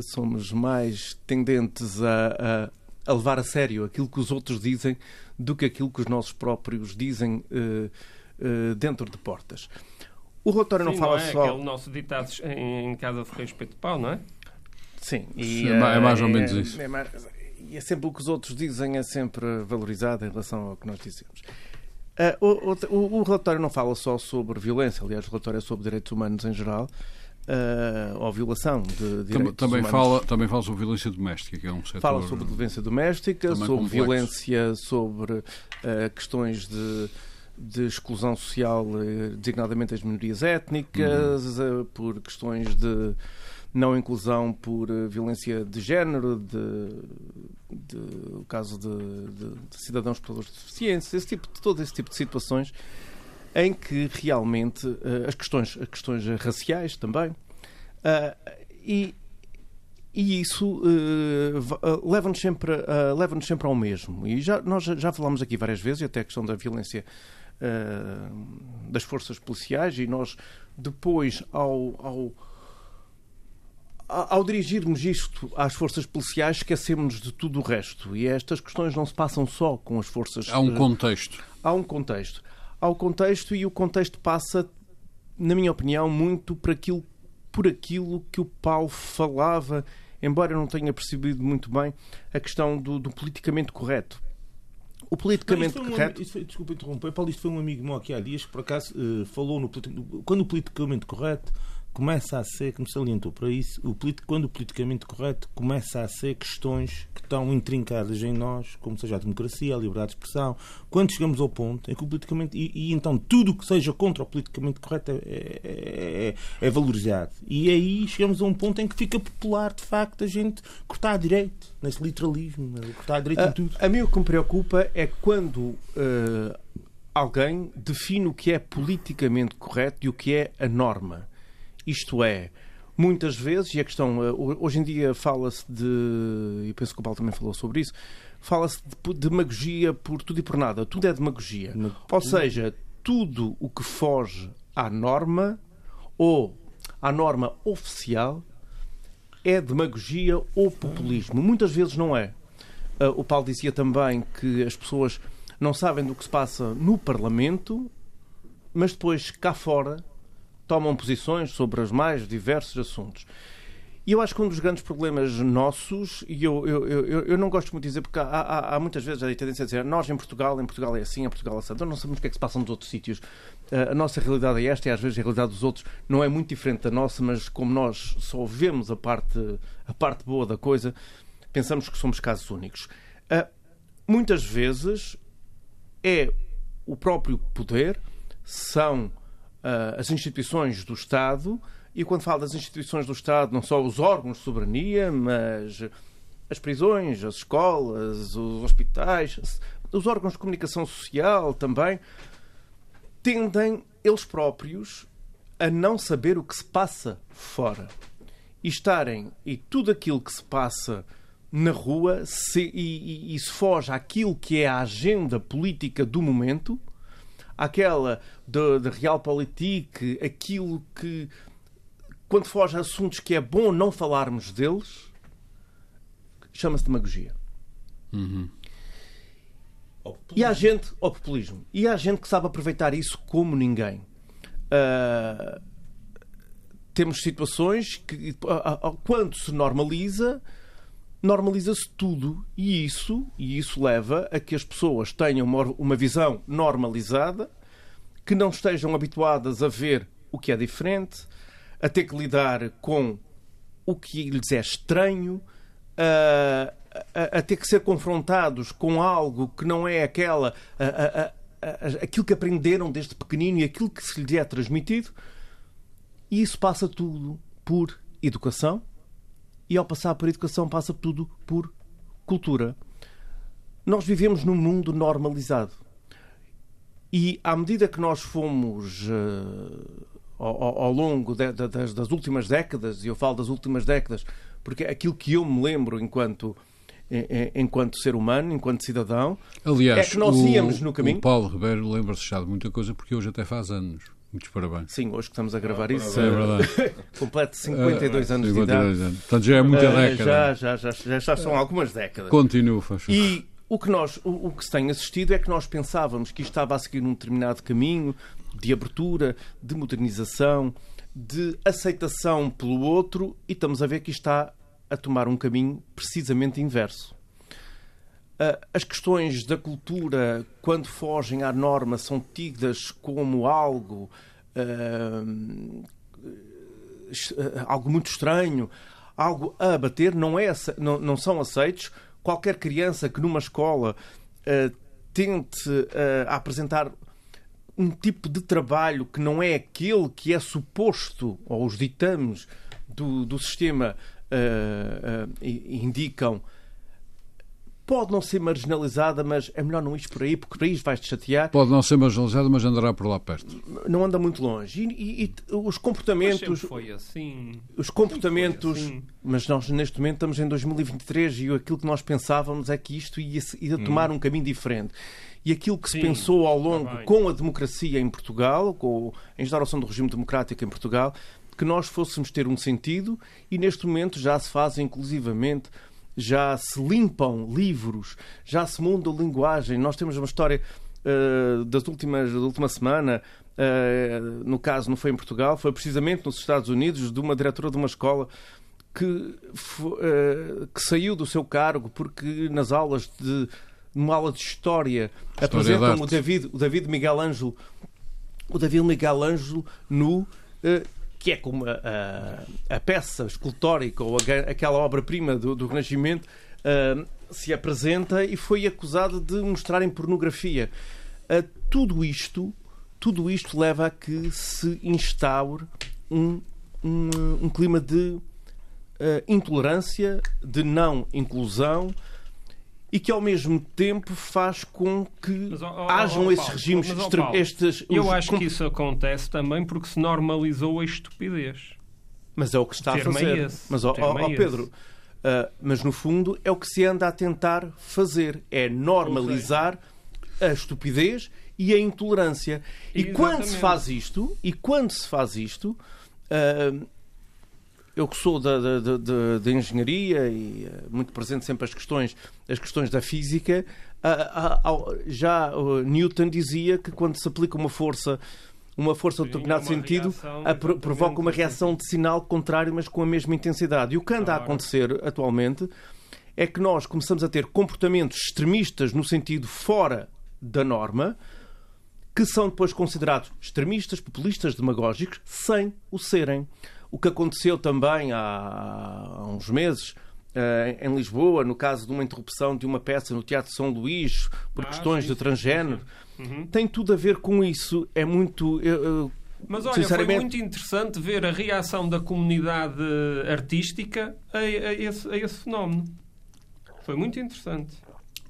S5: somos mais tendentes a, a, a levar a sério aquilo que os outros dizem do que aquilo que os nossos próprios dizem eh, uh, dentro de portas. O relatório
S4: Sim,
S5: não fala
S4: não é
S5: só.
S4: aquele nosso ditado em, casa de respeito de pau, não é?
S5: Sim, e,
S2: Sim, é mais ou
S5: eh,
S2: menos isso.
S5: É, mais- e é sempre o que os outros dizem, é sempre valorizado em relação ao que nós dizemos. Ah, o, o- o relatório não fala só sobre violência, aliás, o relatório é sobre direitos humanos em geral, ah, ou violação de direitos
S2: Tam- Também
S5: humanos.
S2: fala, também fala sobre violência doméstica, que é um setor...
S5: Fala sobre violência doméstica, sobre
S2: complexo.
S5: violência, sobre eh, questões de, de exclusão social, eh, designadamente as minorias étnicas,
S2: Uhum.
S5: eh, por questões de não inclusão por eh, violência de género, de, de- o caso de, de- de cidadãos portadores de deficiência, esse tipo, todo esse tipo de situações em que realmente as questões, as questões raciais também, e, e isso va- leva-nos sempre, a- leva-nos sempre ao mesmo. E já, nós já- falámos aqui várias vezes, e até a questão da violência das forças policiais, e nós depois, ao, ao, ao dirigirmos isto às forças policiais, esquecemos de tudo o resto. E estas questões não se passam só com as forças.
S2: Há um
S5: eh,
S2: contexto.
S5: há um contexto. Há um contexto e o contexto passa, na minha opinião, muito por aquilo, por aquilo que o Paulo falava, embora eu não tenha percebido muito bem a questão do, do politicamente correto. O
S3: Não,
S5: politicamente
S3: um
S5: correto.
S3: isto foi- desculpa interromper, Paulo, isto foi um amigo meu aqui há dias que por acaso eh, falou no quando o politicamente correto começa a ser, como salientou para isso, o politi- quando o politicamente correto começa a ser questões que estão intrincadas em nós, como seja a democracia, a liberdade de expressão, quando chegamos ao ponto em que o politicamente e, e então tudo o que seja contra o politicamente correto é, é- é- é valorizado. E aí chegamos a um ponto em que fica popular, de facto, a gente cortar a direito, nesse literalismo, né? cortar a direito em tudo.
S5: A, a mim o que me preocupa é quando eh, alguém define o que é politicamente correto e o que é a norma. Isto é, muitas vezes, e a questão, eh, ho- hoje em dia fala-se de, e penso que o Paulo também falou sobre isso, fala-se de demagogia por tudo e por nada. Tudo é demagogia. Ou seja, tudo o que foge à norma ou à norma oficial é demagogia ou populismo. Muitas vezes não é. Uh, o Paulo dizia também que as pessoas não sabem do que se passa no Parlamento, mas depois cá fora tomam posições sobre os mais diversos assuntos. E eu acho que um dos grandes problemas nossos, e eu, eu, eu, eu não gosto muito de dizer, porque há, há, há muitas vezes a tendência a dizer nós em Portugal, em Portugal é assim, em Portugal é assim. Então não sabemos o que é que se passa nos outros sítios. Uh, a nossa realidade é esta e às vezes a realidade dos outros não é muito diferente da nossa, mas como nós só vemos a parte, a parte boa da coisa, pensamos que somos casos únicos. Uh, muitas vezes é o próprio poder, são as instituições do Estado, e quando falo das instituições do Estado, não só os órgãos de soberania, mas as prisões, as escolas, os hospitais, os órgãos de comunicação social também, tendem eles próprios a não saber o que se passa fora. E estarem, e tudo aquilo que se passa na rua se, e, e, e se foge àquilo que é a agenda política do momento, aquela de, de realpolitik, aquilo que, quando foge a assuntos que é bom não falarmos deles, chama-se demagogia.
S2: Uhum.
S5: E há gente, ao populismo, e há gente que sabe aproveitar isso como ninguém. Uh, temos situações que, uh, uh, quando se normaliza, normaliza-se tudo e isso, e isso leva a que as pessoas tenham uma, uma visão normalizada, que não estejam habituadas a ver o que é diferente, a ter que lidar com o que lhes é estranho, a, a, a ter que ser confrontados com algo que não é aquela a, aquilo que aprenderam desde pequenino e aquilo que se lhes é transmitido. E isso passa tudo por educação, e ao passar por educação passa tudo por cultura. Nós vivemos num mundo normalizado. E à medida que nós fomos uh, ao, ao, longo de, de, das, das, últimas décadas, e eu falo das últimas décadas, porque é aquilo que eu me lembro enquanto, enquanto ser humano, enquanto cidadão,
S2: Aliás,
S5: é que nós
S2: o,
S5: íamos no caminho.
S2: O Paulo Ribeiro lembra-se já de muita coisa, porque hoje até faz anos. Muitos parabéns.
S5: Sim, hoje que estamos a gravar
S2: ah,
S5: isso.
S2: É verdade.
S5: completo 52 uh, anos 52 de idade.
S2: Anos. Portanto, já é muita
S5: uh,
S2: década.
S5: Já, já, já, já, já são algumas décadas.
S2: Continua, faz
S5: E o que, nós, o, o que se tem assistido é que nós pensávamos que isto estava a seguir um determinado caminho de abertura, de modernização, de aceitação pelo outro e estamos a ver que isto está a tomar um caminho precisamente inverso. Ah, As questões da cultura, quando fogem à norma, são tidas como algo, ah, algo muito estranho, algo a abater, não, é, não, não são aceitos. Qualquer criança que numa escola ah, tente ah, apresentar um tipo de trabalho que não é aquele que é suposto, ou os ditames do, do sistema indicam, pode não ser marginalizada, mas é melhor não ir por aí, porque por aí vais-te chatear.
S2: Pode não ser marginalizado, mas andará por lá perto.
S5: Não anda muito longe. E, e- e os comportamentos.
S4: foi assim.
S5: Os comportamentos.
S4: Assim.
S5: Mas nós, neste momento, estamos em 2023 e aquilo que nós pensávamos é que isto ia, se- ia tomar um caminho diferente. E aquilo que se
S4: Sim,
S5: pensou ao longo,
S4: bem.
S5: com a democracia em Portugal, com a instauração do regime democrático em Portugal, que nós fôssemos ter um sentido e neste momento já se faz inclusivamente. Já se limpam livros, já se muda a linguagem. Nós temos uma história eh, das últimas, da última semana, eh, no caso não foi em Portugal, foi precisamente nos Estados Unidos, de uma diretora de uma escola que, eh, que saiu do seu cargo porque nas aulas de numa aula de história,
S2: de
S5: apresentam o David, o David Miguel Ângelo o David Miguel Ângelo eh, que é como a, a- a peça escultórica ou a aquela obra-prima do, do Renascimento eh, se apresenta e foi acusado de mostrar em pornografia. Eh, tudo isto tudo isto leva a que se instaure um, um, um clima de eh, intolerância, de não inclusão e que ao mesmo tempo faz com que
S4: Mas, ó,
S5: hajam
S4: ó,
S5: esses regimes
S4: mas, Paulo,
S5: estes
S4: Eu
S5: os
S4: acho
S5: com-
S4: que isso acontece também porque se normalizou a estupidez.
S5: Mas é o que está a
S4: é
S5: fazer.
S4: esse.
S5: Mas, ó,
S4: é.
S5: Pedro, ah, mas no fundo é o que se anda a tentar fazer. É normalizar a estupidez e a intolerância. E quando se
S4: Exatamente.
S5: faz isto, e quando se faz isto, ah, eu que sou da, da, da- da- engenharia e ah, muito presente sempre as questões, as questões da física, já Newton dizia que quando se aplica uma força uma força de determinado sentido a provoca uma reação de sinal contrário, mas com a mesma intensidade. E o que anda a acontecer atualmente é que nós começamos a ter comportamentos extremistas no sentido fora da norma, que são depois considerados extremistas, populistas, demagógicos, sem o serem. O que aconteceu também há, uns meses eh, em Lisboa, no caso de uma interrupção de uma peça no Teatro São Luís por
S4: Ah,
S5: questões
S4: sim,
S5: de
S4: sim,
S5: transgénero,
S4: Uhum.
S5: tem tudo a ver com isso. É muito.
S4: Mas olha, foi
S5: Sinceramente-
S4: muito interessante ver a reação da comunidade artística a, a esse, a esse fenómeno. Foi muito interessante.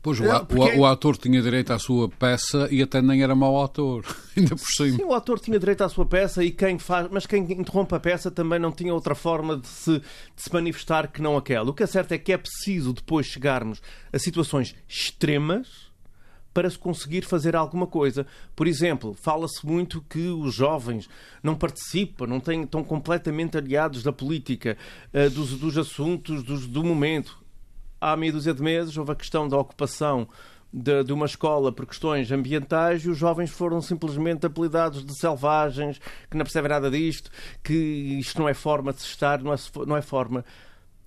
S2: Pois o,
S5: porque-
S2: o ator tinha direito à sua peça e até nem era mau ator, ainda por cima.
S5: Sim, o ator tinha direito à sua peça e quem faz, mas quem interrompe a peça também não tinha outra forma de se, de se manifestar que não aquela. O que é certo é que é preciso depois chegarmos a situações extremas para se conseguir fazer alguma coisa. Por exemplo, fala-se muito que os jovens não participam, não têm, estão completamente aliados da política, eh, dos, dos assuntos dos- do momento. Há meia dúzia de meses houve a questão da ocupação de, de uma escola por questões ambientais e os jovens foram simplesmente apelidados de selvagens, que não percebem nada disto, que isto não é forma de se estar, não é, não é forma.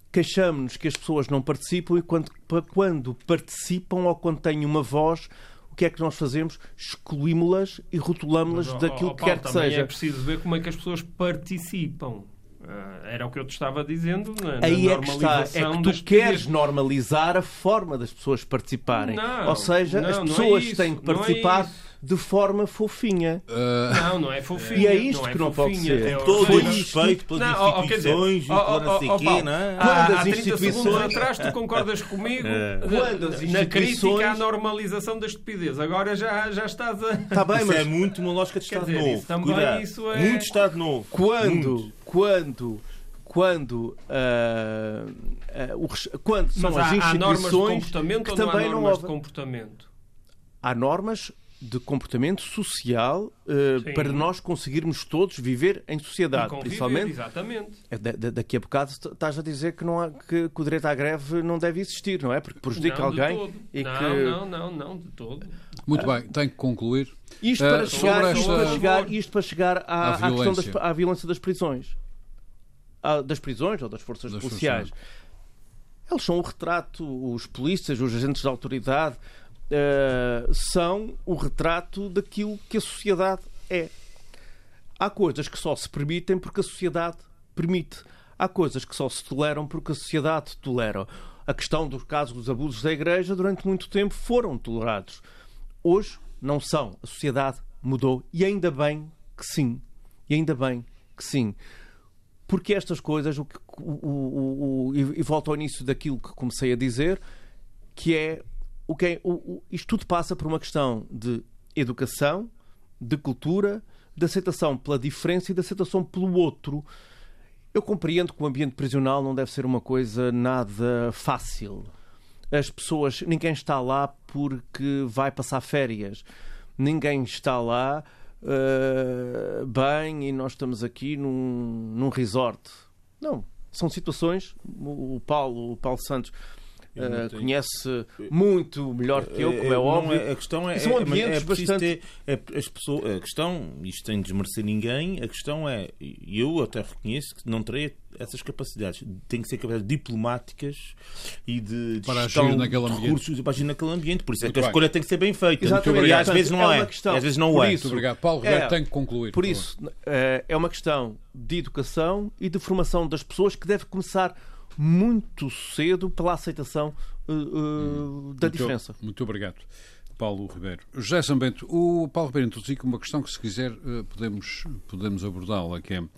S5: Queixamos-nos que as pessoas não participam e quando, quando participam ou quando têm uma voz, o que é que nós fazemos? Excluímos-las e rotulamos-las
S4: Mas,
S5: daquilo que quer que
S4: também
S5: seja.
S4: É preciso ver como é que as pessoas participam. Ah, era o que eu te estava dizendo na, na
S5: Aí é que está, é que tu queres normalizar a forma das pessoas participarem.
S4: Não,
S5: Ou seja,
S4: não,
S5: as
S4: é
S5: pessoas
S4: isso,
S5: têm que
S4: é
S5: participar. De forma fofinha.
S2: Ah,
S4: Não, não é fofinho.
S5: E é isto
S4: é
S5: que não pode
S4: fofinha,
S5: ser.
S4: é
S3: Todo o
S4: foi
S3: respeito pelas
S4: Não,
S3: instituições e
S4: ó, ó,
S3: pela não sei
S4: ó,
S3: quê,
S4: Paulo,
S3: não é?
S4: Há, há 30
S5: instituições-
S4: segundos atrás tu concordas comigo
S3: É.
S4: na-
S5: Quando as
S4: na crítica
S5: instituições-
S4: à normalização da estupidez. Agora já, já estás a...
S5: Está bem,
S3: Isso
S5: mas
S3: é muito uma lógica de Estado
S4: dizer,
S3: Novo.
S4: isso também,
S3: Cuidado.
S4: isso é-
S3: Muito Estado Novo.
S5: quando,
S3: Muito.
S5: quando, quando, ah, ah, o quando são
S4: Mas
S5: as
S4: há, há normas de
S5: instituições
S4: comportamento
S5: que
S4: ou não há
S5: também não
S4: normas de comportamento?
S5: há normas de comportamento social uh, para nós conseguirmos todos viver em sociedade.
S4: Conviver,
S5: principalmente.
S4: Exatamente.
S5: É, daqui a bocado estás a dizer que, não há, que, que, o direito à greve não deve existir, não é? Porque prejudica
S4: não,
S5: alguém.
S4: E não, que... não, não, não, de todo.
S2: Muito bem, tenho que concluir.
S5: Isto para, uh, chegar, esta... isto para chegar, isto para chegar à, à questão das, à violência das prisões. À, das prisões ou das forças das policiais. Forças. Eles são o retrato, os polícias, os agentes de autoridade, uh, são o retrato daquilo que a sociedade é. Há coisas que só se permitem porque a sociedade permite. Há coisas que só se toleram porque a sociedade tolera. A questão dos casos dos abusos da Igreja durante muito tempo foram tolerados. Hoje não são. A sociedade mudou e ainda bem que sim. E ainda bem que sim. Porque estas coisas, o, o, o, e volto ao início daquilo que comecei a dizer, que é o que é, o, o, isto tudo passa por uma questão de educação, de cultura, de aceitação pela diferença e de aceitação pelo outro. Eu compreendo que o ambiente prisional não deve ser uma coisa nada fácil. As pessoas, ninguém está lá porque vai passar férias. Ninguém está lá uh, bem e nós estamos aqui num, num resort. Não. São situações. O Paulo, o Paulo Santos Uh, conhece muito melhor que eu, como é, é óbvio.
S3: É, a questão é, são ambientes é, bastante. Ter, é, as pessoas, a questão, isto sem desmerecer ninguém, a questão é, e eu até reconheço que não terei essas capacidades. Tem que ser capacidades diplomáticas e de,
S2: para agir naquele ambiente.
S3: recursos para agir naquele ambiente. Por isso é que a escolha tem que ser bem feita.
S5: Exatamente.
S3: E às vezes não é. é. Às vezes não é.
S2: Isso, obrigado. Paulo é, tem que concluir.
S5: Por isso, é, é uma questão de educação e de formação das pessoas que deve começar muito cedo pela aceitação uh, uh, da
S2: muito,
S5: diferença.
S2: Muito obrigado. Paulo Ribeiro. José Sambento, o Paulo Ribeiro introduziu uma questão que, se quiser, uh, podemos, podemos abordá-la, que é, uh,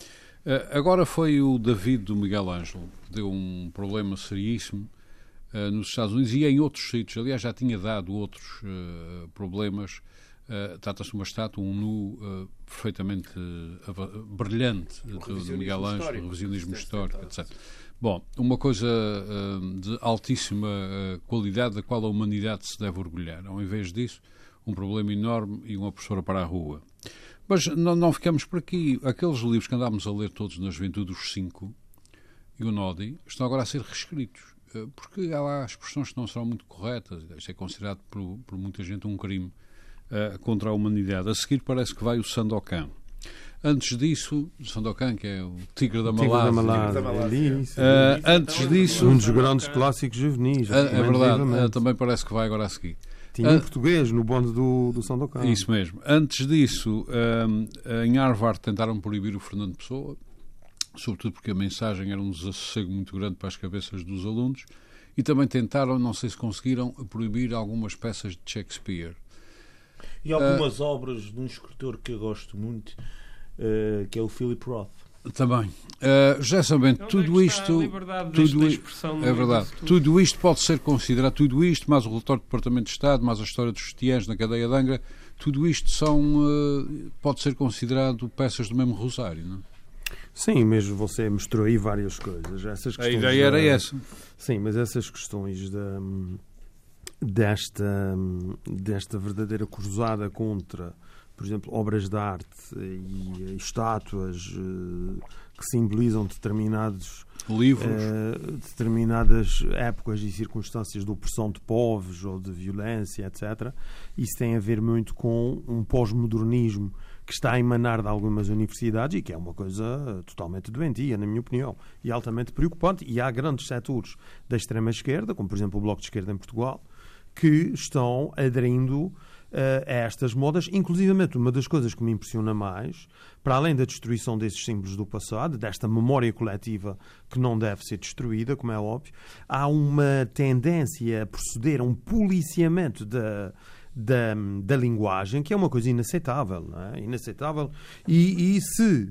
S2: agora foi o David do Miguel Ângelo, que deu um problema seríssimo uh, nos Estados Unidos e em outros sítios, aliás, já tinha dado outros problemas, trata-se de uma estátua, um nu perfeitamente brilhante do Miguel Ângelo, revisionismo histórico, etc. Bom, uma coisa uh, de altíssima uh, qualidade da qual a humanidade se deve orgulhar. Ao invés disso, um problema enorme e uma professora para a rua. Mas não, não ficamos por aqui. Aqueles livros que andámos a ler todos na juventude, os cinco, e o Nodi, estão agora a ser reescritos. Uh, porque há lá expressões que não serão muito corretas. Isto é considerado por, por muita gente um crime contra a humanidade. A seguir parece que vai o Sandokan. Antes disso, Sandokan, que é o Tigre da Malásia.
S6: Tigre da Malásia.
S2: Uh, antes disso.
S6: Um dos grandes clásicos juvenis.
S2: É, é verdade, uh, também parece que vai agora a seguir.
S6: Tinha um português no bonde do, do Sandokan.
S2: Isso mesmo. Antes disso, em Harvard tentaram proibir o Fernando Pessoa, sobretudo porque a mensagem era um desassossego muito grande para as cabeças dos alunos, e também tentaram, não sei se conseguiram, proibir algumas peças de Shakespeare.
S3: E algumas uh, obras de um escritor que eu gosto muito, que é o Philip Roth.
S2: Também. Uh, já sabem, tudo isto. Tudo, é verdade. Tudo isto pode ser considerado, tudo isto, mais o relatório do Departamento de Estado, mais a história dos sutiãs na cadeia de Angra, tudo isto são, uh, pode ser considerado peças do mesmo rosário, não é?
S6: Sim, mesmo você mostrou aí várias coisas. Essas
S2: a ideia era essa.
S6: Sim, mas essas questões da, desta, desta verdadeira cruzada contra por exemplo, obras de arte e estátuas eh, que simbolizam determinados
S2: livros,
S6: uh, determinadas épocas e circunstâncias de opressão de povos ou de violência, etc. Isso tem a ver muito com um pós-modernismo que está a emanar de algumas universidades e que é uma coisa totalmente doentia, na minha opinião, e altamente preocupante. E há grandes setores da extrema-esquerda, como por exemplo o Bloco de Esquerda em Portugal, que estão aderindo a estas modas. Inclusivamente, uma das coisas que me impressiona mais, para além da destruição desses símbolos do passado, desta memória coletiva que não deve ser destruída, como é óbvio, há uma tendência a proceder a um policiamento da, da, da linguagem, que é uma coisa inaceitável. É? Inaceitável. E, e se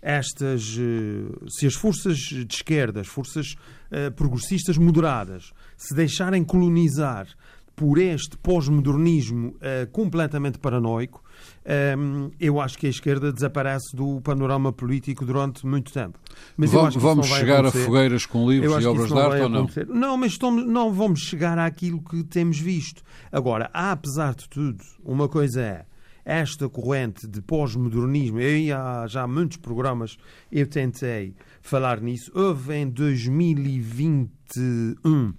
S6: estas, eh, se as forças de esquerda, as forças uh, progressistas moderadas, se deixarem colonizar por este pós-modernismo uh, completamente paranoico, um, eu acho que a esquerda desaparece do panorama político durante muito tempo.
S2: Mas vamos, vamos chegar a fogueiras com livros e obras de arte ou não?
S6: Não, mas estamos, não vamos chegar àquilo que temos visto. Agora, há, apesar de tudo, uma coisa é esta corrente de pós-modernismo, eu há já muitos programas eu tentei falar nisso. Houve em 2021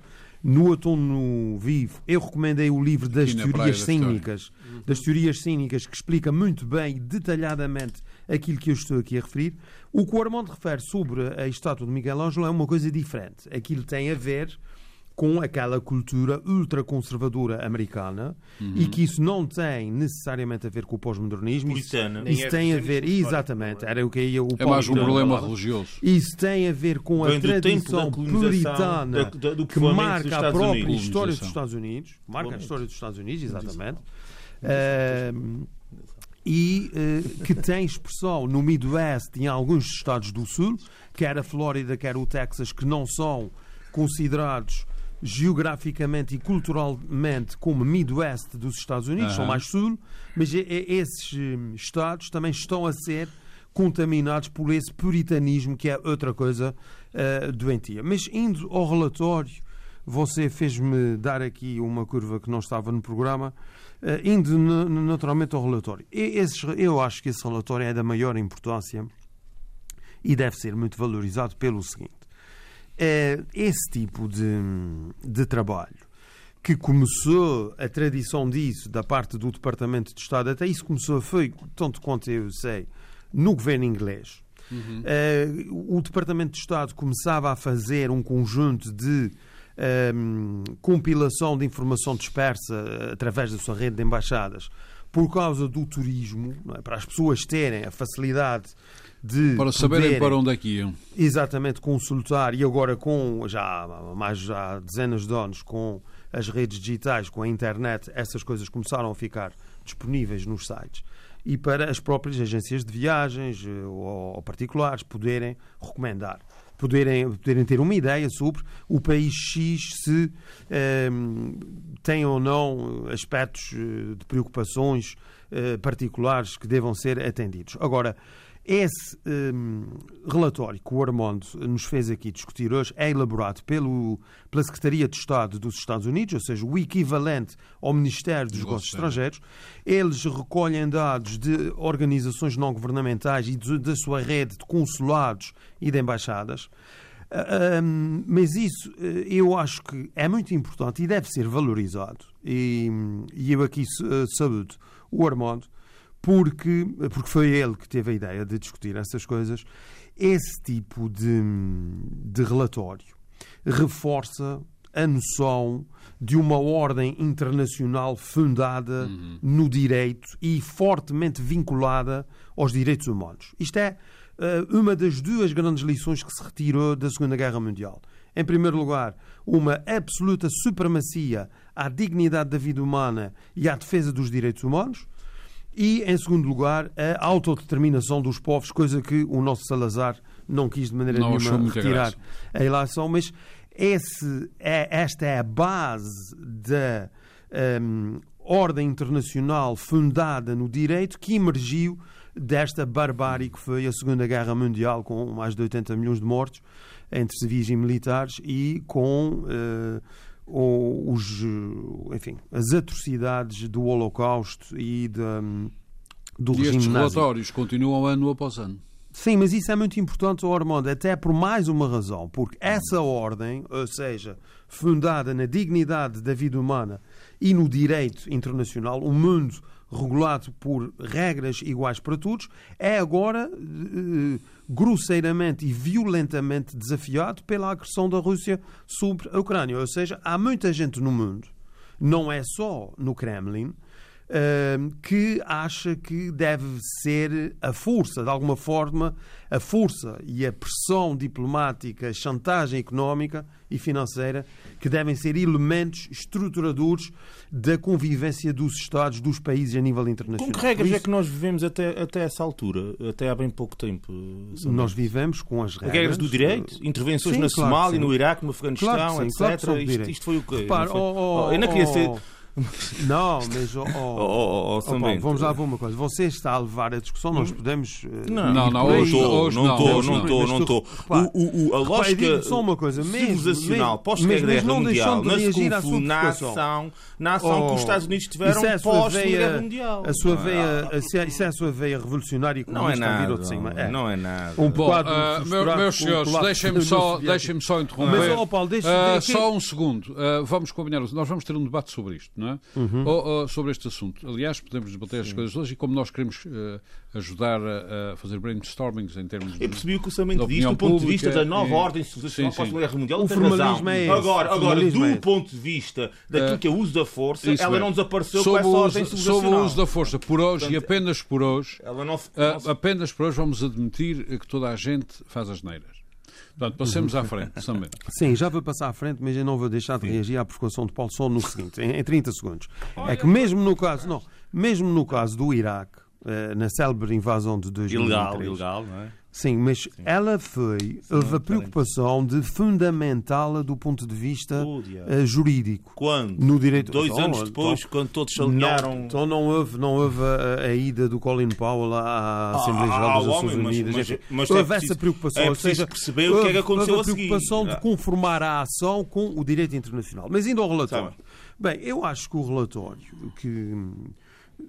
S6: no Outono Vivo, eu recomendei o livro das teorias cínicas, das teorias cínicas, que explica muito bem e detalhadamente aquilo que eu estou aqui a referir. O que o Armando refere sobre a estátua de Miguel Ângelo é uma coisa diferente. Aquilo tem a ver com aquela cultura ultraconservadora americana uhum. e que isso não tem necessariamente a ver com o pós-modernismo. Isso, isso tem a ver, exatamente, era o que ia o
S2: É mais um problema religioso.
S6: Isso tem a ver com a tradição puritana da, da, que marca a própria Unidos. história dos Estados Unidos, marca a história dos Estados Unidos, exatamente. Uh, e uh, que tem expressão no Midwest e em alguns estados do Sul, quer a Flórida, quer o Texas, que não são considerados geograficamente e culturalmente como Midwest dos Estados Unidos, são mais sul, mas esses hum, estados também estão a ser contaminados por esse puritanismo que é outra coisa uh, doentia. Mas indo ao relatório, você fez-me dar aqui uma curva que não estava no programa, uh, indo naturalmente ao relatório. Esses, eu acho que esse relatório é da maior importância e deve ser muito valorizado pelo seguinte é esse tipo de, de trabalho que começou a tradição disso da parte do Departamento de Estado, até isso começou, foi, tanto quanto eu sei, no governo inglês. Uhum. Uh, o Departamento de Estado começava a fazer um conjunto de um, compilação de informação dispersa através da sua rede de embaixadas por causa do turismo, é? para as pessoas terem a facilidade de
S2: para saberem para onde é que iam.
S6: Exatamente, consultar e agora com já mais já dezenas de anos com as redes digitais, com a internet, essas coisas começaram a ficar disponíveis nos sites e para as próprias agências de viagens eh, ou particulares poderem recomendar, poderem, poderem ter uma ideia sobre o país X se eh, tem ou não aspectos eh, de preocupações eh, particulares que devam ser atendidos. Agora, esse um, relatório que o Armando nos fez aqui discutir hoje é elaborado pelo, pela Secretaria de Estado dos Estados Unidos, ou seja, o equivalente ao Ministério dos Negócios Estrangeiros. Eles recolhem dados de organizações não governamentais e de, da sua rede de consulados e de embaixadas. Um, mas isso eh, eu acho que é muito importante e deve ser valorizado. E, e eu aqui saúdo o Armando porque, porque foi ele que teve a ideia de discutir essas coisas. Esse tipo de, de relatório reforça a noção de uma ordem internacional fundada uhum. no direito e fortemente vinculada aos direitos humanos. Isto é uh, uma das duas grandes lições que se retirou da Segunda Guerra Mundial. Em primeiro lugar, uma absoluta supremacia à dignidade da vida humana e à defesa dos direitos humanos. E, em segundo lugar, a autodeterminação dos povos, coisa que o nosso Salazar não quis de maneira não nenhuma retirar a eleição, mas esse é, esta é a base da um, ordem internacional fundada no direito que emergiu desta barbárie que foi a Segunda Guerra Mundial, com mais de 80 milhões de mortos entre civis e militares e com uh, ou os, enfim, as atrocidades do Holocausto e de, do
S2: e
S6: regime
S2: estes relatórios continuam ano após ano.
S6: Sim, mas isso é muito importante, Armando, até por mais uma razão, porque essa ordem, ou seja, fundada na dignidade da vida humana e no direito internacional, o mundo regulado por regras iguais para todos, é agora eh, grosseiramente e violentamente desafiado pela agressão da Rússia sobre a Ucrânia. Ou seja, há muita gente no mundo, não é só no Kremlin, que acha que deve ser a força, de alguma forma, a força e a pressão diplomática, a chantagem económica e financeira que devem ser elementos estruturadores da convivência dos Estados, dos países a nível internacional.
S3: Com que regras é
S6: isso,
S3: que nós vivemos até, até essa altura? Até há bem pouco tempo. Samuel?
S6: nós vivemos com as regras.
S3: Regras do direito? Intervenções
S6: Sim,
S3: na
S6: claro que
S3: Somália, no Iraque, no Afeganistão,
S6: Claro que sim,
S3: etc.
S6: claro que
S3: isto, isto foi o quê?
S6: Repara,
S3: Não foi-
S6: oh, oh,
S3: eu não queria ser.
S6: Não, mas oh, oh,
S3: Oh, oh, oh,
S6: oh, Paulo, vamos lá ver uma coisa. Você está a levar a discussão, nós podemos. eh,
S3: Não,
S2: Não, não, hoje- hoje
S3: não
S2: não,
S3: estou, não
S2: não.
S3: estou,
S6: Mas
S3: não estou.
S6: repara,
S3: O- o- A lógica
S6: só uma coisa, mesmo-
S3: civilizacional
S6: mesmo-
S3: pós-Segunda
S6: mas- mas
S3: Guerra
S6: não
S3: Mundial
S6: deixando de
S3: não se
S6: reagir à sua
S3: confunde na ação, na ação que
S6: Oh,
S3: os Estados Unidos tiveram
S6: é a sua
S3: pós-Segunda
S6: veia-
S3: Guerra Mundial.
S6: A sua
S3: Ah,
S6: veia, a- se é- isso é a sua veia revolucionária e
S3: Não é
S6: comunista a vir
S3: nada.
S6: ao de cima. É.
S3: Não é nada.
S6: Um quadro
S2: ah, meus
S6: com
S2: senhores, deixem-me só,
S6: Soviética.
S2: deixem só interromper.
S6: Mas, oh, Paulo, deixa-
S2: Ah,
S6: deixa-
S2: só um segundo. Ah, vamos combinar. Nós vamos ter um debate sobre isto, não é?
S6: Uhum.
S2: Ou- ou sobre este assunto. Aliás, podemos debater as coisas hoje e como nós queremos ah, ajudar a, a fazer brainstormings em termos de.
S3: Eu percebi o que o Samento
S2: opinião
S3: do ponto de vista da nova
S2: e-
S3: ordem
S2: Sim, sim.
S3: pós-Segunda Guerra Mundial.
S6: O
S3: tem razão.
S6: formalismo é esse.
S3: Agora, agora do
S6: é
S3: ponto de vista daquilo
S2: Ah,
S3: que é o uso da força,
S2: Isso
S3: ela
S2: mesmo.
S3: não desapareceu
S2: Sob
S3: com essa ordem
S2: uso, sob
S3: civilizacional.
S2: o uso da força por hoje e
S3: Portanto,
S2: apenas por hoje,
S3: Ela não...
S2: ah, apenas por hoje vamos admitir que toda a gente faz as neiras. Portanto, passemos à frente, também.
S6: Sim, já vou passar à frente, mas eu não vou deixar de reagir à provocação de Paulo só no seguinte, em, em 30 segundos. É que mesmo no caso, não, mesmo no caso do Iraque, eh, na célebre invasão de 2003,
S3: Ilegal, ilegal, não é?
S6: Sim, mas ela foi, houve a preocupação de fundamentá-la do ponto de vista
S3: Oh,
S6: eh, jurídico.
S3: Quando?
S6: No direito
S3: Dois
S6: Então,
S3: anos depois,
S6: então,
S3: quando todos se alinharam...
S6: então não houve, não houve a, a ida do Colin Powell à Assembleia Geral
S3: Ah,
S6: das Nações
S3: mas-
S6: Unidas.
S3: mas- mas é
S6: houve
S3: preciso-
S6: essa preocupação.
S3: é
S6: ou seja,
S3: perceber o que é que
S6: houve-
S3: aconteceu
S6: houve
S3: a
S6: a preocupação
S3: Ah.
S6: de conformar a ação com o direito internacional. Mas indo ao relatório.
S3: Tá
S6: Bem, eu acho que o relatório que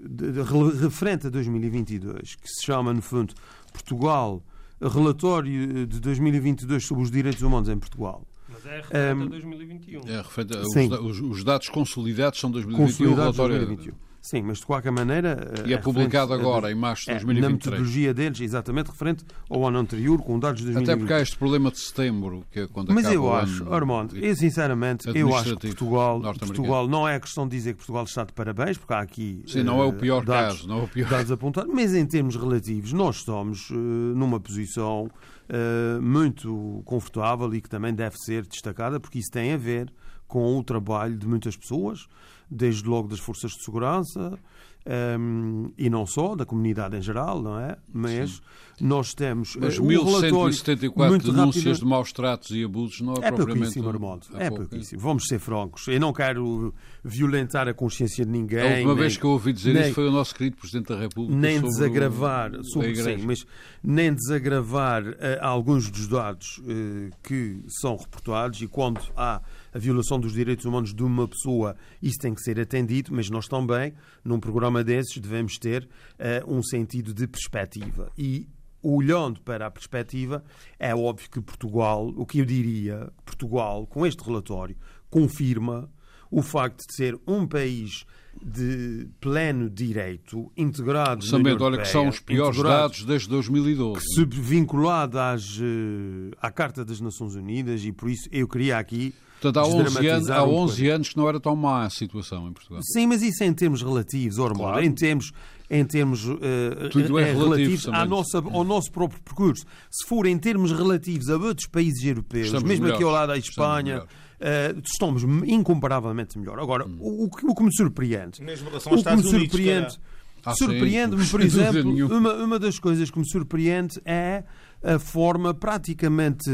S6: de- de- re- referente a 2022, que se chama, no fundo, Portugal, relatório de 2022 sobre os direitos humanos em Portugal.
S4: Mas é referente
S6: Ehm,
S4: a 2021.
S2: É, referente os, os- os dados consolidados são 2021, o
S6: Consolidados de
S2: relatório
S6: 2021. Sim, mas de qualquer maneira.
S2: e é publicado
S6: referente a-
S2: agora, em março de
S6: é, na
S2: 2023.
S6: metodologia deles, exatamente referente ao ano anterior, com dados de 2020.
S2: Até porque há este problema de setembro, que é quando
S6: Mas eu acho,
S2: ano
S6: Armando, eu sinceramente, eu acho que Portugal. Portugal não é questão de dizer que Portugal está de parabéns, porque há aqui.
S2: Sim, não é o
S6: eh,
S2: pior
S6: dados,
S2: caso, não é o pior.
S6: dados apontados, mas em termos relativos, nós estamos eh, numa posição eh, muito confortável e que também deve ser destacada, porque isso tem a ver com o trabalho de muitas pessoas, desde logo das forças de segurança. ehm, e não só, da comunidade em geral, não é? Mas nós temos
S2: Mas
S6: eh, o relatório
S2: 1174
S6: muito
S2: denúncias
S6: rapidamente-
S2: de maus tratos e abusos não é,
S6: é pouquíssimo, Armando.
S2: é
S6: É
S2: pouco.
S6: pouquíssimo. Vamos ser francos. Eu não quero violentar a consciência de ninguém.
S2: A última
S6: nem-
S2: vez que eu ouvi dizer
S6: nem-
S2: isso foi o nosso querido Presidente da República
S6: nem
S2: o-
S6: desagravar
S2: a
S6: sobre sim, mas nem desagravar eh, alguns dos dados eh, que são reportados e quando há a violação dos direitos humanos de uma pessoa isso tem que ser atendido mas nós também num programa desses devemos ter eh, um sentido de perspectiva e olhando para a perspectiva é óbvio que Portugal o que eu diria Portugal com este relatório confirma o facto de ser um país de pleno direito, integrado na
S2: Samento,
S6: União
S2: olha que são
S6: Europeia,
S2: os piores dados desde 2012.
S6: Subvinculado às, eh, à Carta das Nações Unidas e por isso eu queria aqui
S2: Portanto, há 11, anos, há
S6: um
S2: 11
S6: bocadinho.
S2: anos que não era tão má a situação em Portugal.
S6: Sim, mas isso é em termos relativos, Armando.
S2: Claro.
S6: Em termos, em termos eh,
S2: Tudo é
S6: eh,
S2: relativo,
S6: relativos à nossa, ao nosso próprio percurso. Se for em termos relativos a outros países europeus,
S2: Estamos
S6: mesmo aqui ao
S2: melhores.
S6: lado da
S2: Estamos
S6: Espanha,
S2: melhores.
S6: eh, estamos incomparavelmente melhor. Agora, o, o que- o que me surpreende
S3: Mesmo em relação aos
S6: o que me
S3: Estados Unidos,
S6: surpreende.
S2: Ah,
S6: surpreende-me, por exemplo, uma, uma das coisas que me surpreende é a forma praticamente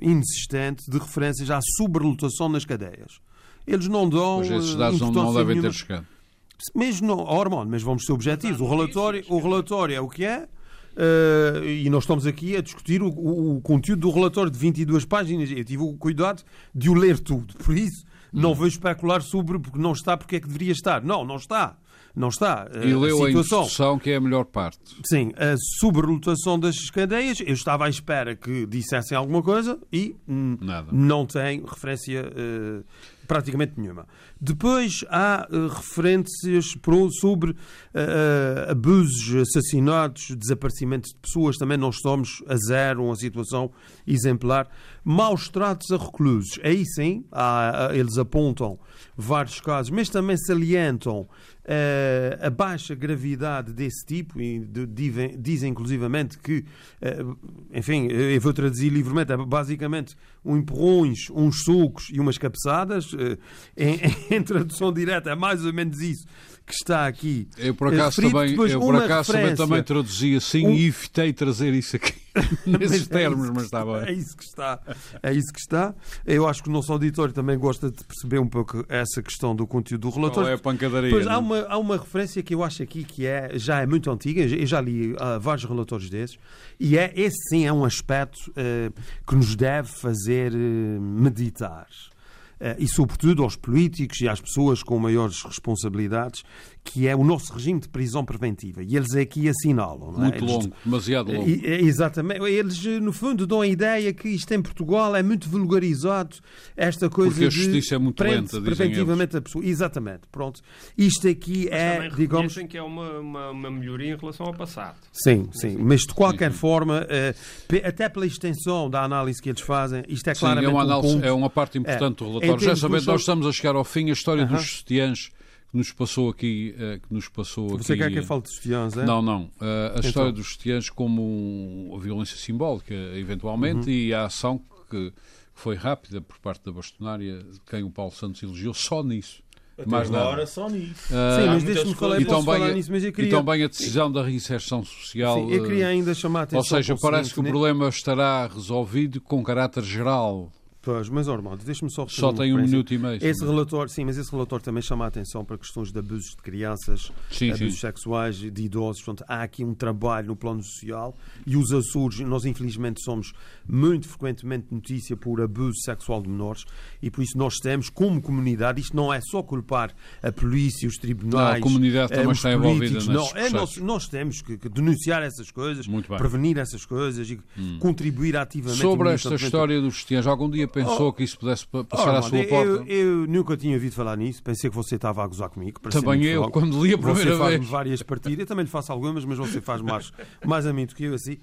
S6: inexistente de referências à sobrelotação nas cadeias. Eles não dão
S2: Pois esses
S6: eh,
S2: dados não, não devem
S6: nenhuma.
S2: ter chegado.
S6: Mas não, oh, Armando, mas vamos ser objetivos. O relatório, o relatório é o que é. eh, e nós estamos aqui a discutir o, o- o conteúdo do relatório de 22 páginas. Eu tive o cuidado de o ler tudo. Por isso, não vou especular sobre porque não está, porque é que deveria estar. Não, não está. Não está. Eh,
S2: E leu a
S6: situação,
S2: instrução, que é a melhor parte.
S6: Sim, a sobrelotação das cadeias, eu estava à espera que dissessem alguma coisa e
S2: Nada.
S6: não tem referência eh, praticamente nenhuma. Depois há eh, referências sobre eh, abusos, assassinatos, desaparecimento de pessoas. Também não estamos a zero, uma situação exemplar. maus tratos a reclusos. Aí sim, há, eles apontam vários casos, mas também salientam uh, a baixa gravidade desse tipo e dizem, inclusivamente que, uh, enfim, eu vou traduzir livremente, é basicamente um empurrões, uns socos e umas cabeçadas. Uh, em, em tradução direta é mais ou menos isso que está aqui.
S2: Eu por acaso, também, eu, por acaso também, também traduzi assim um... e evitei trazer isso aqui nesses é termos, mas está bem.
S6: É isso que está. É isso que está. Eu acho que o nosso auditório também gosta de perceber um pouco essa questão do conteúdo do relatório. Qual
S2: é a pancadaria?
S6: Pois, há, é? uma, há uma referência que eu acho aqui que é, já é muito antiga, eu já li uh, vários relatórios desses, e é, esse sim é um aspecto uh, que nos deve fazer uh, meditar. Eh, e, sobretudo, aos políticos e às pessoas com maiores responsabilidades, que é o nosso regime de prisão preventiva. E eles aqui assinalam. Não
S2: é? Muito
S6: eles,
S2: longo, demasiado longo.
S6: Exatamente. Eles, no fundo, dão a ideia que isto em Portugal é muito vulgarizado, esta coisa
S2: Porque a justiça é muito lenta,
S6: preventivamente a pessoa. Exatamente. Pronto. Isto aqui
S4: mas
S6: é, digamos...
S4: que é uma, uma, uma, melhoria em relação ao passado.
S6: Sim, sim. Mas, de qualquer sim, forma, eh, até pela extensão da análise que eles fazem, isto é claramente sim, é uma, análise, um ponto,
S2: é uma parte importante é, do relatório já sabendo, nós estamos a chegar ao fim. A história uh -huh. dos sutiãs que nos passou aqui. Uh, que nos passou
S6: Você
S2: aqui,
S6: quer que eu fale de sutiãs, é?
S2: Não, não. Uh, a então. história dos sutiãs como a violência simbólica, eventualmente, uh -huh. e a ação que foi rápida por parte da bastonária, de quem o Paulo Santos elogiou, só nisso.
S3: Até mais agora nada. só nisso.
S6: Uh, Sim, mas deixa-me falar, bem, falar nisso, mas eu queria...
S2: E também a decisão da reinserção social.
S6: Sim, eu queria ainda chamar a atenção
S2: Ou seja, parece que o problema estará resolvido com caráter geral.
S6: Pois, mas Ormond, deixa-me só
S2: Só tem um minuto e meio.
S6: Esse relatório, sim, mas esse relatório também chama a atenção para questões de abusos de crianças, sim, abusos sim. sexuais, de idosos. Portanto, há aqui um trabalho no plano social e os Açores, nós infelizmente somos muito frequentemente notícia por abuso sexual de menores e por isso nós temos, como comunidade, isto não é só culpar a polícia, os tribunais. Não,
S2: a comunidade também está envolvida
S6: não, é, nós, nós, temos que, que, denunciar essas coisas, prevenir essas coisas e hum. contribuir ativamente.
S2: Sobre esta história dos cristianos, algum dia pensou oh, que isso pudesse passar oh, à sua
S6: eu,
S2: porta?
S6: Eu, nunca tinha ouvido falar nisso, pensei que você estava a gozar comigo.
S2: Também eu, quando li a primeira
S6: você
S2: vez.
S6: faz várias partidas, eu também lhe faço algumas, mas você faz mais, mais a mim do que eu assim.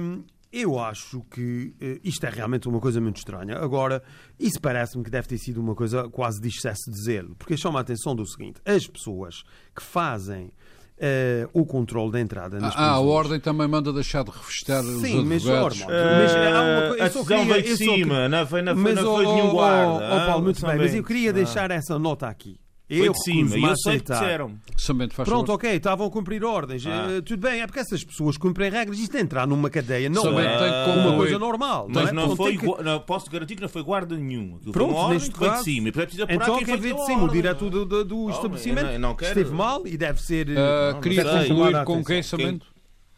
S6: Um, eu acho que uh, isto é realmente uma coisa muito estranha. Agora, isso parece-me que deve ter sido uma coisa quase de excesso de zelo, porque chama a atenção do seguinte: as pessoas que fazem Uh, o controle da entrada nas
S2: Ah, a ordem também manda deixar de revestir os
S6: Sim,
S2: mas,
S6: advogados. Sim, mas,
S3: uh, a decisão veio de cima, não foi, não foi, não foi nenhum guarda. Oh,
S6: oh, Paulo, muito bem, mas eu queria deixar essa nota aqui.
S3: Foi eu de cima, e eu sei que disseram.
S2: faz
S6: Pronto,
S2: favor.
S6: ok, estavam a cumprir ordens. Ah. Uh, tudo bem, é porque essas pessoas cumprem regras. Isto é entrar numa cadeia não
S2: Somente
S6: é
S2: tem
S6: uma coisa normal.
S3: Mas
S6: não,
S3: é? não foi, que... não, posso garantir que não foi guarda nenhum.
S6: Aquilo Pronto,
S3: foi
S6: neste
S3: foi
S6: caso,
S3: de cima.
S6: Precisa então quem veio de cima, o diretor do, do, do oh, estabelecimento, não, não esteve mal e deve ser...
S2: Uh, queria concluir com quem, Samento?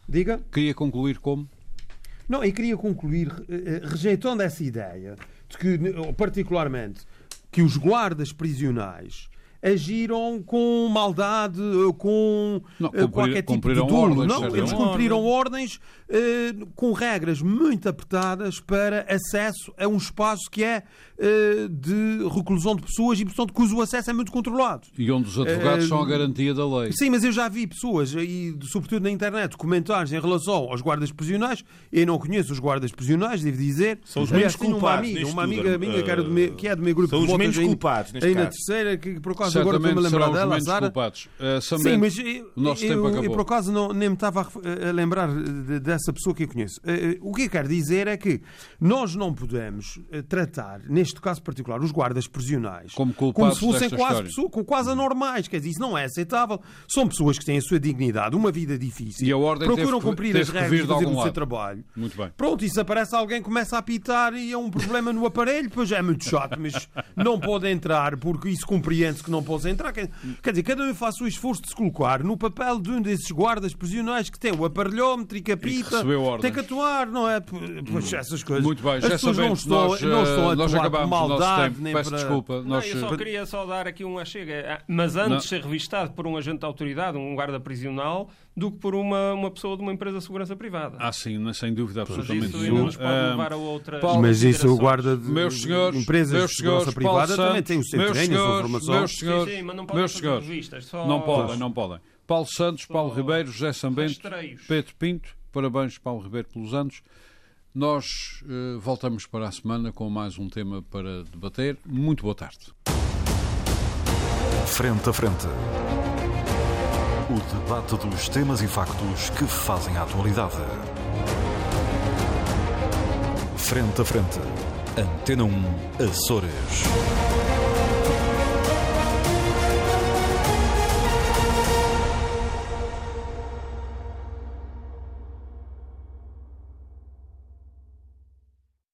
S6: Diga?
S2: Queria concluir como?
S6: Não, eu queria concluir uh, rejeitando essa ideia de que, particularmente, que os guardas prisionais agiram com maldade, com
S2: não, cumprir, qualquer tipo de dolo.
S6: Não, eles cumpriram ordens uh, com regras muito apertadas para acesso a um espaço que é uh, de reclusão de pessoas e, portanto, cujo acesso é muito controlado.
S2: E onde os advogados uh, são a garantia da lei.
S6: Sim, mas eu já vi pessoas, e sobretudo na internet, comentários em relação aos guardas prisionais. Eu não conheço os guardas prisionais, devo dizer.
S3: São os menos culpados.
S6: Uma amiga, uma amiga minha que, era do meu, que é do meu grupo
S3: são
S6: de
S3: os menos culpados,
S6: aí, aí na terceira, que por acaso agora estou-me a lembrar dela, Sara.
S2: Uh, Sim, mas eu, o nosso eu, tempo acabou.
S6: Eu, por acaso não, nem me estava a, a lembrar de, dessa pessoa que eu conheço. Uh, o que eu quero dizer é que nós não podemos uh, tratar, neste caso particular, os guardas prisionais
S2: como,
S6: como se fossem quase, pessoas, quase anormais. Quer dizer, isso não é aceitável. São pessoas que têm a sua dignidade, uma vida difícil.
S2: E a ordem
S6: procuram cumprir as regras e fazer o seu trabalho.
S2: Muito bem.
S6: Pronto, e se aparece alguém começa a apitar e é um problema no aparelho, pois é muito chato, mas não pode entrar porque isso compreende-se que não pode entrar. Quer, quer dizer, cada um faz o esforço de se colocar no papel de um desses guardas prisionais que tem o aparelhómetro e que apita,
S2: que
S6: tem que atuar, não é? Pois essas coisas.
S2: Muito bem,
S6: As
S2: já
S6: pessoas não estão,
S2: nós,
S6: não estão a
S2: nós
S6: atuar
S2: acabamos
S6: com maldade,
S2: tempo.
S6: nem
S2: Peço
S6: para...
S2: desculpa.
S4: Não, eu só queria só dar aqui uma chega. Mas antes de ser revistado por um agente de autoridade, um guarda prisional, do que por uma, uma pessoa de uma empresa de segurança privada.
S2: Ah, sim, sem dúvida, absolutamente.
S4: Mas isso nos pode levar a outras
S6: Mas isso o guarda de
S2: meus senhores,
S6: empresas
S2: meus
S6: de segurança privada
S2: Santos,
S6: também tem o seu treino, a sua formação.
S2: Meus senhores,
S4: sim, sim, mas não podem
S2: meus senhores,
S4: revistas, só...
S2: não podem, não podem. Paulo Santos, Paulo Ribeiro, José Sambento, Pedro Pinto, parabéns Paulo Ribeiro pelos anos. Nós uh, voltamos para a semana com mais um tema para debater. Muito boa tarde.
S1: Frente a frente. O debate dos temas e factos que fazem a atualidade. Frente a frente. Antena 1 Açores.